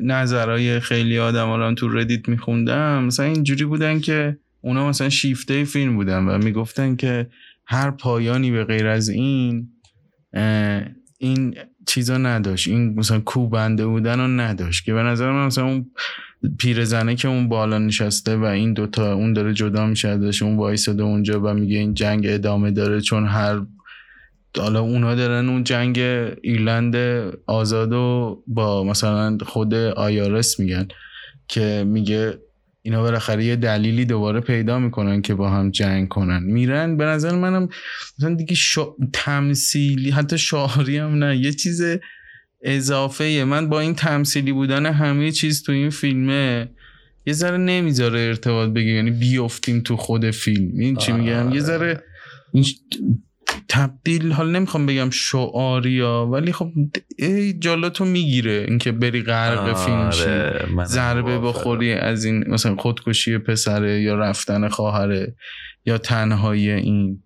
نظرهای خیلی آدم رو هم تو ردیت میخوندم. مثلا اینجوری بودن که اونا مثلا شیفته فیلم بودن و می‌گفتن که هر پایانی به غیر از این این چیزا نداشت. این مثلا کوبنده بودن رو نداشت که به نظر من مثلا اون پیرزنه که اون بالا نشسته و این دوتا اون داره جدا میشه ازش اون وایساده اونجا و میگه این جنگ ادامه داره چون هر حالا اونا دارن اون جنگ ایرلند آزاد و با مثلا خود آیارس میگن که میگه اینا بالاخره یه دلیلی دوباره پیدا می‌کنن که با هم جنگ کنن. میرن به نظر منم مثلا دیگه شا... تمثیلی حتی شعاری هم نه یه چیز اضافه من با این تمثیلی بودن همه چیز تو این فیلمه یه ذره نمی‌ذاره ارتباط بگیر یعنی بیافتیم تو خود فیلم. این چی میگم؟ یه ذره تبدیل حال نمی‌خوام بگم شعاری ها ولی خب جالاتو می‌گیره اینکه بری غرق فیلم شی. آره، ضربه بخوری از این مثلا خودکشی پسره یا رفتن خواهره یا تنهایی این.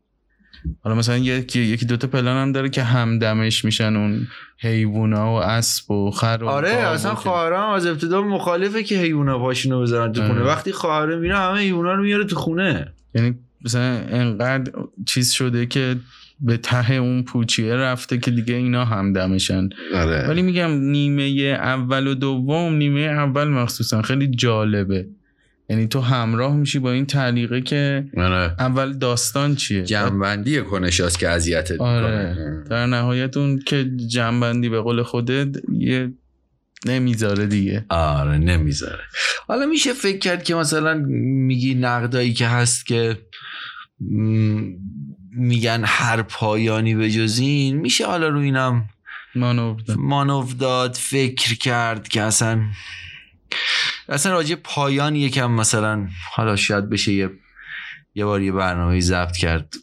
حالا مثلا یکی یکی دوتا پلان هم داره که همدمش میشن اون حیوونا و اسب و خر و آره اصلا خواهرام از ابتدا مخالفه که حیونا پاشینو بذارن تو خونه. آره. وقتی خواهره میره همه حیونا رو میاره تو خونه. یعنی مثلا انقدر چیز شده که به ته اون پوچیه رفته که دیگه اینا همدمشن آره. ولی میگم نیمه اول و دوم نیمه اول مخصوصا خیلی جالبه. یعنی تو همراه میشی با این تعلیقه که آره. اول داستان چیه؟ جنبندی کنشاست که اذیتت آره. در نهایت اون که جنبندی به قول خودت یه نمی‌ذاره دیگه. آره نمی‌ذاره. حالا میشه فکر کرد که مثلا میگی نقدایی که هست که میگن هر پایانی به جز این میشه حالا رو اینم مانور مانو داد فکر کرد که اصلا اصلا راجع پایان یکم مثلا حالا شاید بشه یه یه بار یه برنامه ضبط کرد.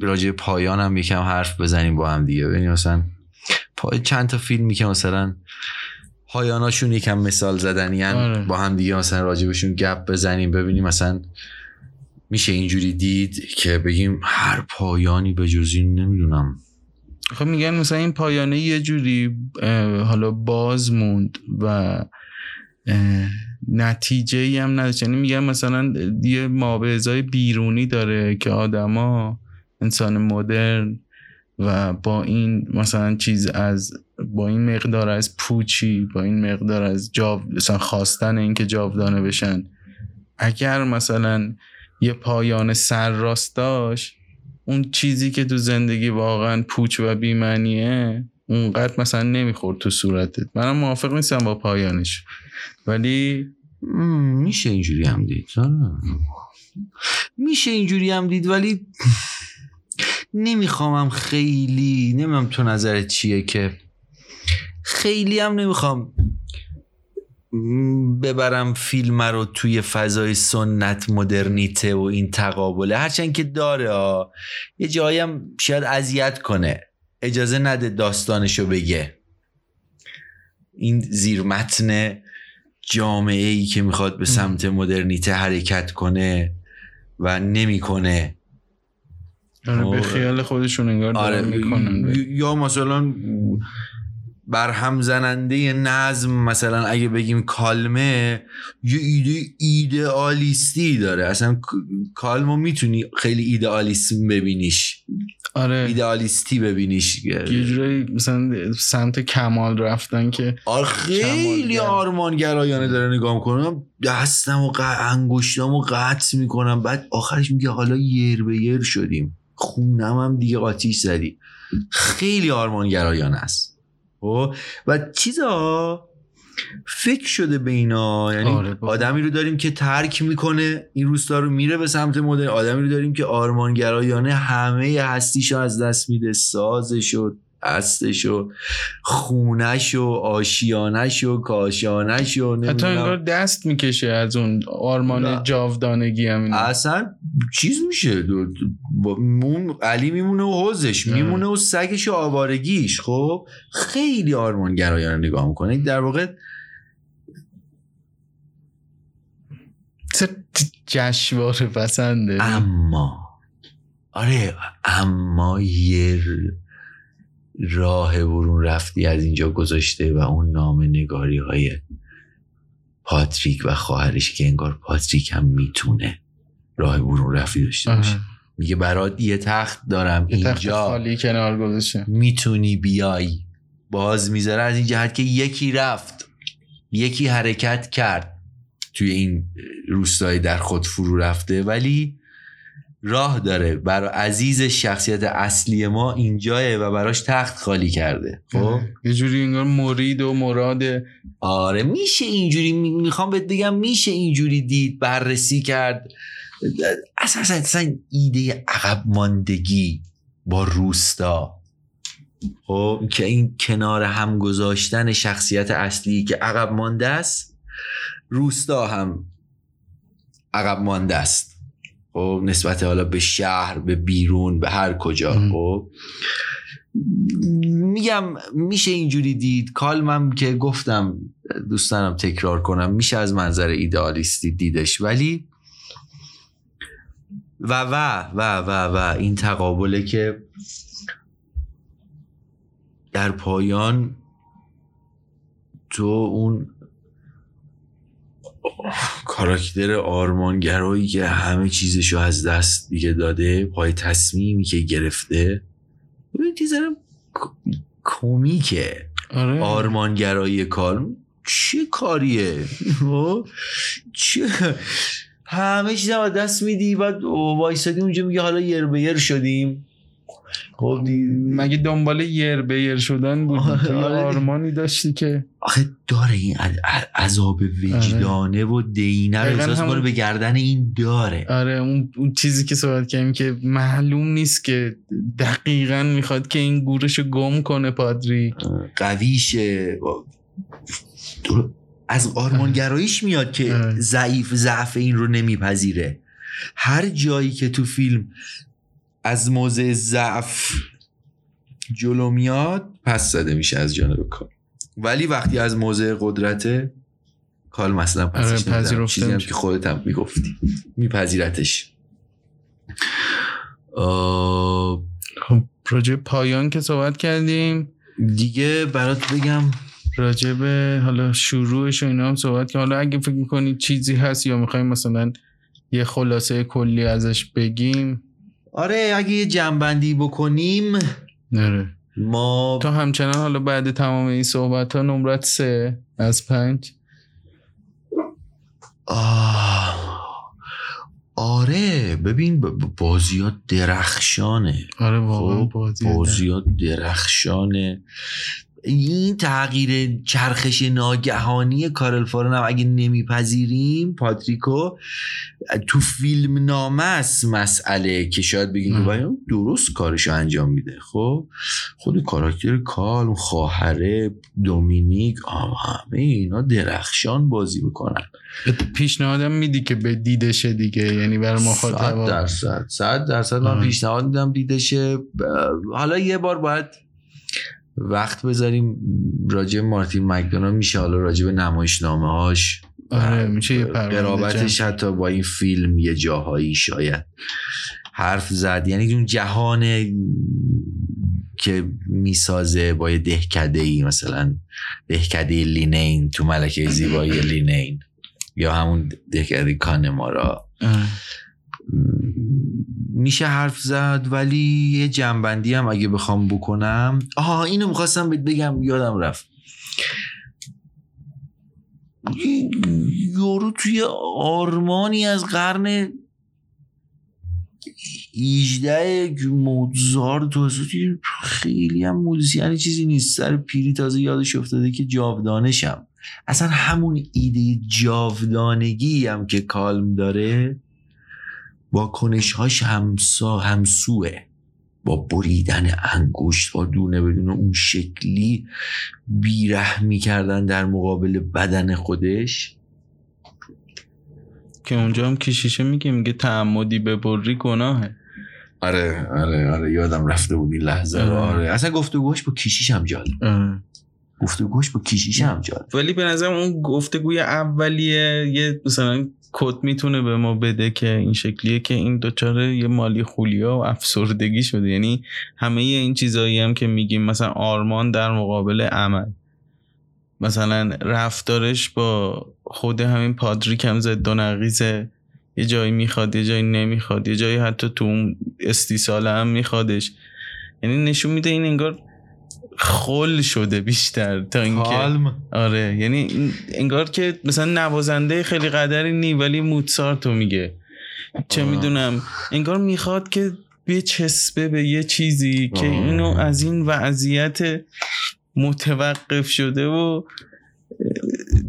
راجع پایان هم یکم حرف بزنیم با هم دیگه. ببینیم مثلا پای چند تا فیلمی که مثلا پایاناشون یکم مثال زدنی آره. با هم دیگه مثلا راجبشون گپ بزنیم ببینیم مثلا میشه اینجوری دید که بگیم هر پایانی به جز این نمی‌دونم. خب میگن مثلا این پایانه یه جوری حالا باز موند و نتیجه ای هم نداشت. یعنی میگن مثلا یه مابعضای بیرونی داره که آدما انسان مدرن و با این مثلا چیز از با این مقدار از پوچی با این مقدار از جاو مثلا خواستن اینکه جاودانه بشن. اگر مثلا یه پایان سرراست داشت اون چیزی که تو زندگی واقعا پوچ و بیمعنیه اونقدر مثلا نمی‌خورد تو صورتت منم موافق نیستم با پایانش ولی میشه اینجوری هم دید. میشه اینجوری هم دید ولی نمیخوامم خیلی نمی‌دونم تو نظرت چیه که خیلی هم نمی‌خوام ببرم فیلم رو توی فضای سنت مدرنیته و این تقابله. هرچند که داره ها. یه جایی هم شاید اذیت کنه. اجازه نده داستانشو بگه. این زیر متن جامعه ای که می‌خواد به سمت مدرنیته حرکت کنه و نمی‌کنه. آره به آره. خیال خودشون انگار آره می‌کنن. یا مثلا برهم زننده نظم مثلا اگه بگیم کالمه یه ایده ایدئالیستی داره. اصلا کالمو می‌تونی خیلی ایدئالیسم ببینیش. آره. ایدئالیستی ببینیش. یه جورایی مثلا سمت کمال رفتن که آره خیلی. آرمانگرایانه داره نگاه می‌کنم دستم و انگشتم و قطع می‌کنم. بعد آخرش میگه حالا یر به یر شدیم. خونم هم دیگه آتیش زدی. خیلی آرمانگرایانه است. خب؟ و چیزا فکر شده به اینا یعنی آره. آدمی رو داریم که ترک می‌کنه این روستا رو میره به سمت مدرن آدمی رو داریم که آرمانگرایانه همه هستیشو از دست میده سازشو هستشو خونشو آشیانشو کاشانشو حتی نمی‌دونم انگار دست می‌کشه از اون آرمان نه. جاودانگی هم. اصلا چیز میشه دو- دو- با- مون علی میمونه و حوزش. میمونه و سگش و آوارگیش خب خیلی آرمانگرایانه نگاه می‌کنه در واقع چه جشنواره پسنده اما آره اما یه راه برون رفتی از اینجا گذاشته و اون نام نگاری های پاتریک و خواهرش که انگار پاتریک هم می‌تونه راه برون رفتی داشته باشه. میگه برات یه تخت دارم یه تخت اینجا. خالی کنار گذاشته. می‌تونی بیای. باز می‌ذاره از این جهت که یکی رفت. یکی حرکت کرد. توی این روستای در خود فرو رفته. ولی راه داره برای عزیز شخصیت اصلی ما اینجاه و براش تخت خالی کرده. خب؟ یه جوری انگار مرید و مراد. آره میشه اینجوری. می‌خوام بهت بگم میشه اینجوری دید بررسی کرد. اصلا اصلا ایده عقب ماندگی با روستا. خب؟ که این کنار هم گذاشتن شخصیت اصلی که عقب مانده است روستا هم عقب مانده است. خب نسبت حالا به شهر به بیرون به هر کجا خب. میگم میشه اینجوری دید. کالمم که گفتم دوستانم تکرار کنم میشه از منظر ایدئالیستی دیدش. ولی و و و و و این تقابله که در پایان تو اون کاراکتر آرمانگرایی که همه چیزشو از دست دیگه داده پای تصمیمی که گرفته. ببین تیزرم کمیکه آره. آرمانگرایی کالم چه کاریه؟ (laughs) چه؟ همه چیز از دست میدی بعد وایسادی اونجا میگه حالا یر به یر شدیم. خب مگه دنبال یر به یر شدن بود آره. آرمانی داشتی که؟ آخه داره این عذاب وجدانه و دینه رو احساس همون- کنه به گردن این داره. آره اون, اون چیزی که صحبت کردیم که معلوم نیست که دقیقا می‌خواد که این گورشو گم کنه پادری. قویشه از آرمانگراییش میاد که آره. ضعیف ضعف این رو نمیپذیره. هر جایی که تو فیلم از موضع ضعف جلو میاد پس زده میشه از جانب کال ولی وقتی از موضع قدرت کال مثلا آره، پسش چیزی هم. که خودت هم می‌گفتی میپذیرتش. آه، خب راجع پایان که صحبت کردیم. دیگه برات بگم. راجع به حالا شروعش و اینا هم صحبت که حالا اگه فکر می‌کنید چیزی هست یا می‌خوایم مثلا یه خلاصه کلی ازش بگیم آره اگه یه جنبندی بکنیم نره ما تو همچنان حالا بعد تمام این صحبت ها نمرت سه از پنج. آه. آره ببین بازیات درخشانه. آره واقعا خب، بازی بازیات درخشانه. این تغییر چرخش ناگهانی کارل فارن هم اگه نمیپذیریم پاتریکو تو فیلم نامه است مسئله که شاید بگیم که. باید درست کارشو انجام میده. خب؟ خود کاراکتر کال خواهره دومینیک آم همه اینا درخشان بازی می‌کنن. پیشنهادم میدی که به دیدشه دیگه؟ یعنی برای صد مخاطب درصد صد درصد من. پیشنهاد میدم دیدشه. حالا یه بار باید وقت بذاریم راجع مارتین مکدونا میشه حالا راجع به نمایشنامه هاش آره میشه یه قرابتش. حتی با این فیلم یه جاهایی شاید حرف زد یعنی اون جهان که می‌سازه با یه دهکده ای مثلا دهکده لینین تو ملکه زیبایی لینین یا همون دهکده کانمارا. میشه حرف زد ولی یه جنبندی هم اگه بخوام بکنم. آها اینو می‌خواستم بگم یادم رفت. یارو توی آرمانی از قرن 18 موزار توسط خیلی هم موزیسین چیزی نیست. سر پیری تازه یادش افتاده که جاودانشم. اصلا همون ایده جاودانگی هم که کالم داره با کنشهاش همسا همسوه با بریدن انگشت با دونه بدون اون شکلی بیرحمی کردن در مقابل بدن خودش که اونجا هم کشیشه میگه میگه تعمدی ببری گناهه آره آره آره یادم رفته بود این لحظه. آره. آره اصلا گفتگوش با کیشیش هم جالب آره. گفتگوش با کیشیش هم جالب ولی به نظرم اون گفتگوی اولیه یه مثلا کد می‌تونه به ما بده که این شکلیه که این دوچاره یه مالی خولیا و افسردگی شده. یعنی همه این چیزایی هم که میگیم مثلا آرمان در مقابل عمل. مثلا رفتارش با خود همین پادریک هم زد و نقیزه یه جایی می‌خواد یه جایی نمی‌خواد یه جایی حتی تو اون استیصاله هم میخوادش. یعنی نشون میده این انگار خل شده بیشتر تا اینکه آره یعنی انگار که مثلا نوازنده خیلی قدری نی ولی موتسارتو میگه چه. می‌دونم انگار می‌خواد که بچسبه به یه چیزی که آه. اینو از این وضعیت متوقف شده و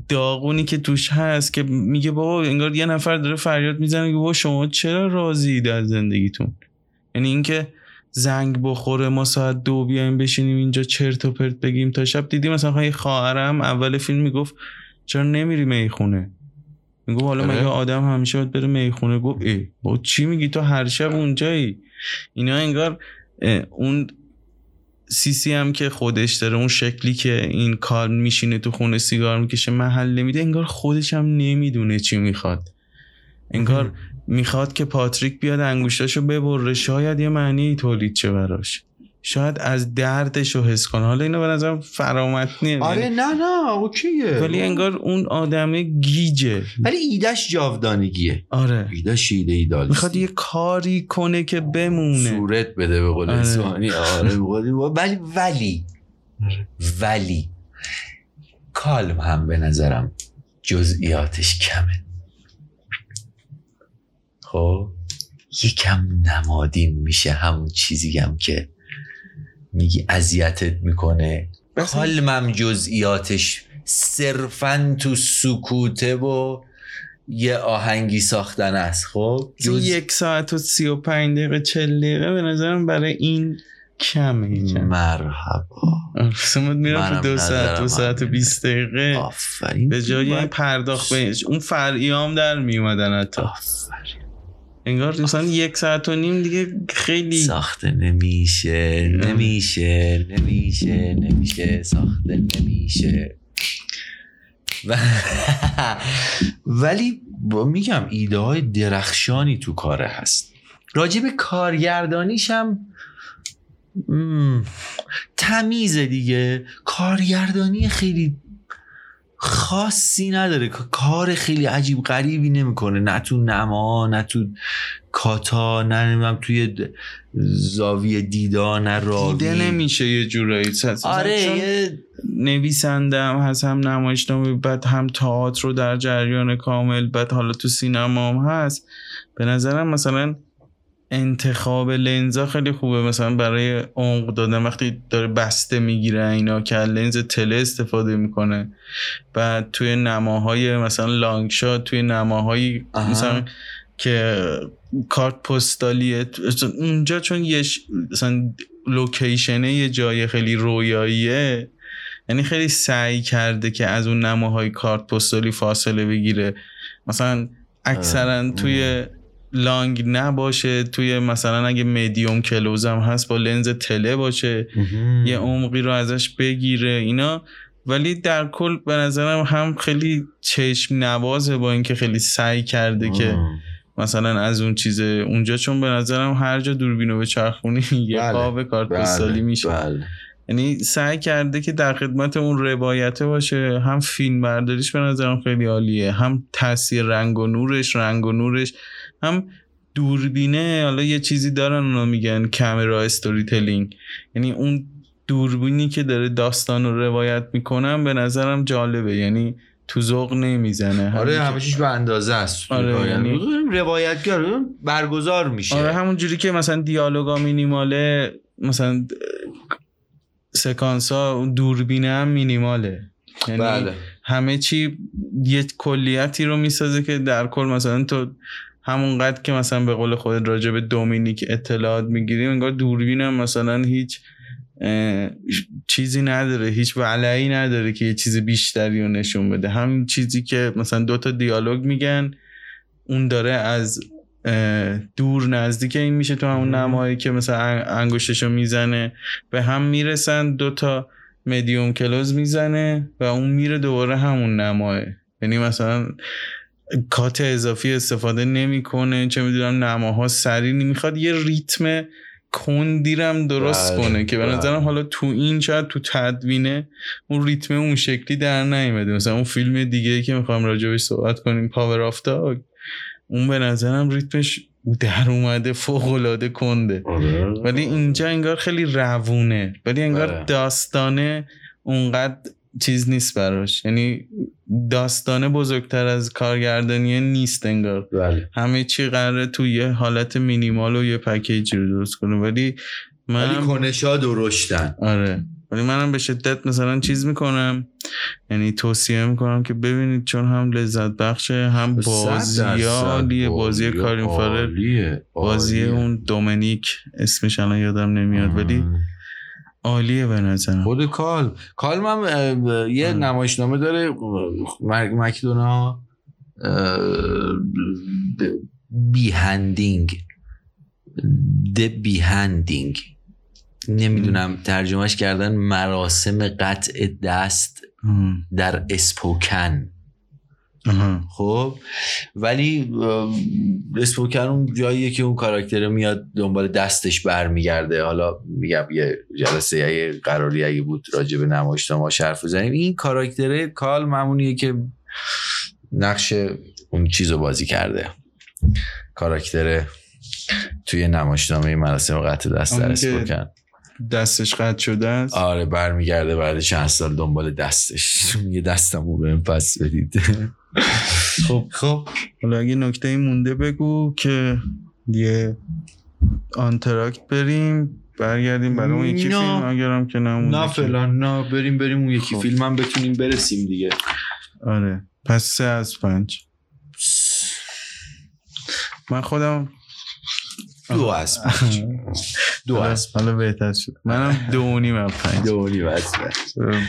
داغونی که توش هست که میگه بابا انگار یه نفر داره فریاد می‌زنه که بابا شما چرا راضیید از زندگیتون یعنی اینکه زنگ بخوره ما ساعت دو بیایم بشینیم اینجا چرت و پرت بگیم تا شب. دیدی مثلا یه خواهرم اول فیلم می‌گفت چرا نمیری می‌خونه؟ می‌گفت حالا آره. مگه آدم همیشه باید بره می‌خونه؟ گفت ای با چی میگی؟ تو هر شب اونجایی. اینا انگار اون سیسی هم که خودش داره اون شکلی که این کار میشینه تو خونه سیگار می‌کشه محل نمیده انگار خودش هم نمی‌دونه چی می‌خواد. انگار می‌خواد که پاتریک بیاد انگوشتاشو ببره. شاید یه معنی تولید شه براش. شاید از دردش رو حس کنه. حالا اینو به نظرم فرامتنیه آره نه نه اوکیه. ولی انگار اون آدمه گیجه. ولی ایدش جاودانگیه. آره. ایدش ایده ایدال می‌خواد یه کاری کنه که بمونه. صورت بده به قول آره. اسمانی آره ولی ولی ولی کالم هم به نظرم جزئیاتش کمه. خب یکم نمادین میشه همون چیزی هم که میگی اذیتت می‌کنه. کالمم جزئیاتش صرفا تو سکوته و یه آهنگی ساختن است خب؟ جز... یک ساعت و سی و پنج دقیقه چل دقیقه به نظرم برای این کمه یکم مرحبا. سمت میرم تو دو ساعت دو ساعت و. بیست دقیقه. آفرین. به جای پرداخت بهش. اون فرعیام در میومدن حتی. آفرین. انگار مثلا یک ساعت و نیم دیگه خیلی ساخته نمیشه نمیشه نمیشه نمیشه ساخته نمیشه. و... (laughs) ولی با میگم ایده های درخشانی تو کاره هست. راجب کارگردانیش هم تمیز دیگه. کارگردانی خیلی خاصی نداره. کار خیلی عجیب غریبی نمی‌کنه. نه تو نما نه تو کاتا نه نمی‌دونم توی زاویه دیدا نه راوی. دیده نمیشه یه جورایی. آره چون یه نویسنده هم هست هم نمایشنامه بعد هم تئاتر رو در جریان کامل بعد حالا تو سینما هم هست. به نظرم مثلا انتخاب لنزا خیلی خوبه. مثلا برای عمق دادن وقتی داره بسته می‌گیره اینا که لنز تله استفاده می‌کنه. بعد توی نماهای مثلا لانگ شات توی نماهای آها. مثلا که کارت پستالیه. اونجا چون یه ش- مثلا لوکیشنه یه جای خیلی رویاییه یعنی خیلی سعی کرده که از اون نماهای کارت پستالی فاصله بگیره. مثلا اکثرا. توی لانگ نباشه توی مثلا اگه مدیوم کلوز هم هست با لنز تله باشه یه عمقی رو ازش بگیره اینا ولی در کل به نظرم هم خیلی چشم نوازه با اینکه خیلی سعی کرده که مثلا از اون چیزه اونجا چون به نظرم هر جا دوربینو به چرخونی (laughs) یه بله. قاب کارت بله، میشه بله. یعنی سعی کرده که در خدمت اون روایته باشه هم فیلم برداریش به نظرم خیلی عالیه هم تاثیر رنگ و نورش رنگ و نورش هم دوربینه حالا یه چیزی دارن اونا میگن کامرا استوری تلینگ یعنی اون دوربینی که داره داستان رو روایت می‌کنم به نظرم جالبه. یعنی تو ذوق نمی‌زنه. آره همه چیز به اندازه است آره، آره یعنی- روایتگر برگزار میشه. آره همون جوری که مثلا دیالوگا مینیماله مثلا سکانس ها دوربینه هم مینیماله. یعنی بله. همه چی یه کلیتی رو می‌سازه که در کل مثلا تو همونقدر که مثلا به قول خود راجع به دومینیک اطلاعات می‌گیریم انگار دوربین هم مثلا هیچ چیزی نداره هیچ ولعی نداره که یه چیز بیشتری رو نشون بده. همین چیزی که مثلا دوتا دیالوگ میگن اون داره از دور نزدیک این میشه تو همون. نمایی که مثلا ان- انگشتشو می‌زنه. به هم می‌رسن دوتا مدیوم کلوز می‌زنه و اون میره دوباره همون نماه یعنی مثلا کات اضافی استفاده نمی‌کنه چه می‌دونم نماها سری می‌خواد یه ریتم کندیرم درست بله، کنه که به بله. نظرم حالا تو این شاید تو تدوینه اون ریتم اون شکلی در نیومده مثلا اون فیلم دیگه که می‌خوام راجبش صحبت کنیم پاور آف داگ اون به نظرم ریتمش در اومده فوق العاده کنده آره. ولی اینجا انگار خیلی روونه ولی انگار بله. داستانه اونقدر چیز نیست براش. یعنی داستانه بزرگتر از کارگردانی نیست انگار. بله. همه چی قراره تو یه حالت مینیمال و یه پکیجی رو درست کنه. ولی ولی من کنشا درشتن. آره. ولی منم به شدت مثلا چیز می‌کنم. یعنی توصیه می‌کنم که ببینید چون هم لذت بخشه هم بازی کارین عالیه. بازی عالیه. اون دومینیک اسمش الان یادم نمیاد. ولی. عالیه به نظرم خود کال کال هم اه، یه آه. نمایشنامه داره مک- مکدونا بیهندینگ د بیهندینگ نمی‌دونم ترجمهش کردن مراسم قطع دست. در اسپوکن. خب؟ ولی اه، اسپوکن اون جاییه که اون کاراکتر میاد دنبال دستش برمیگرده. حالا میگم یه جلسه اگه قراری اگه بود راجع به نمایشنامه حرف بزنیم. این کاراکتر کال معمونیه که نقش اون چیز رو بازی کرده. کاراکتر توی نمایشنامه مراسم قطع دست در اسپوکن دستش قطع شده است. آره برمیگرده بعد چند سال دنبال دستش. (laughs) یه دستمو بهم پس بدید. خب. خب. حالا اگه نکته مونده بگو که یه آنتراکت بریم برگردیم برای اون یکی نه. فیلم اگرم که نمونده نه که- فعلا نه بریم بریم اون یکی خب. فیلم هم بتونیم برسیم دیگه. آره. پس سه از پنج. من خودم دو پنج (laughs) دو حالا- از حالا بهتر شد. منم دو و نیم پنج. دو و نیم.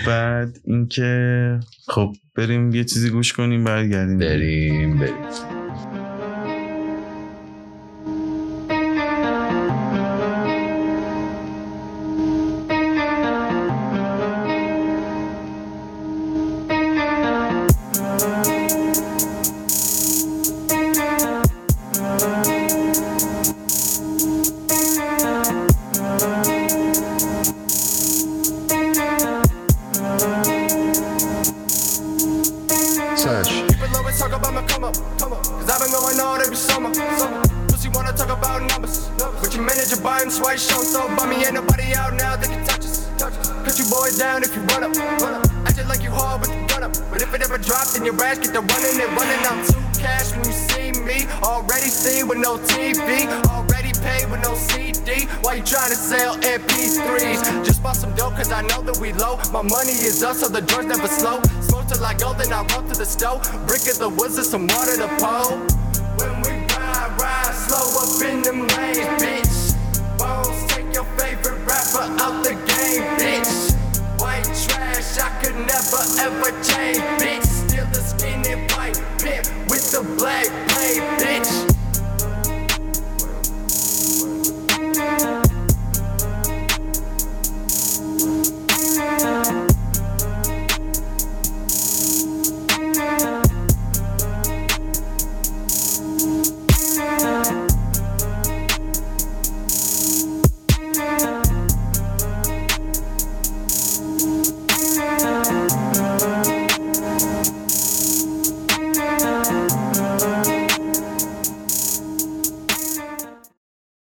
بعد اینکه خب بریم یه چیزی گوش کنیم برگردیم. بریم بریم. the woods and some water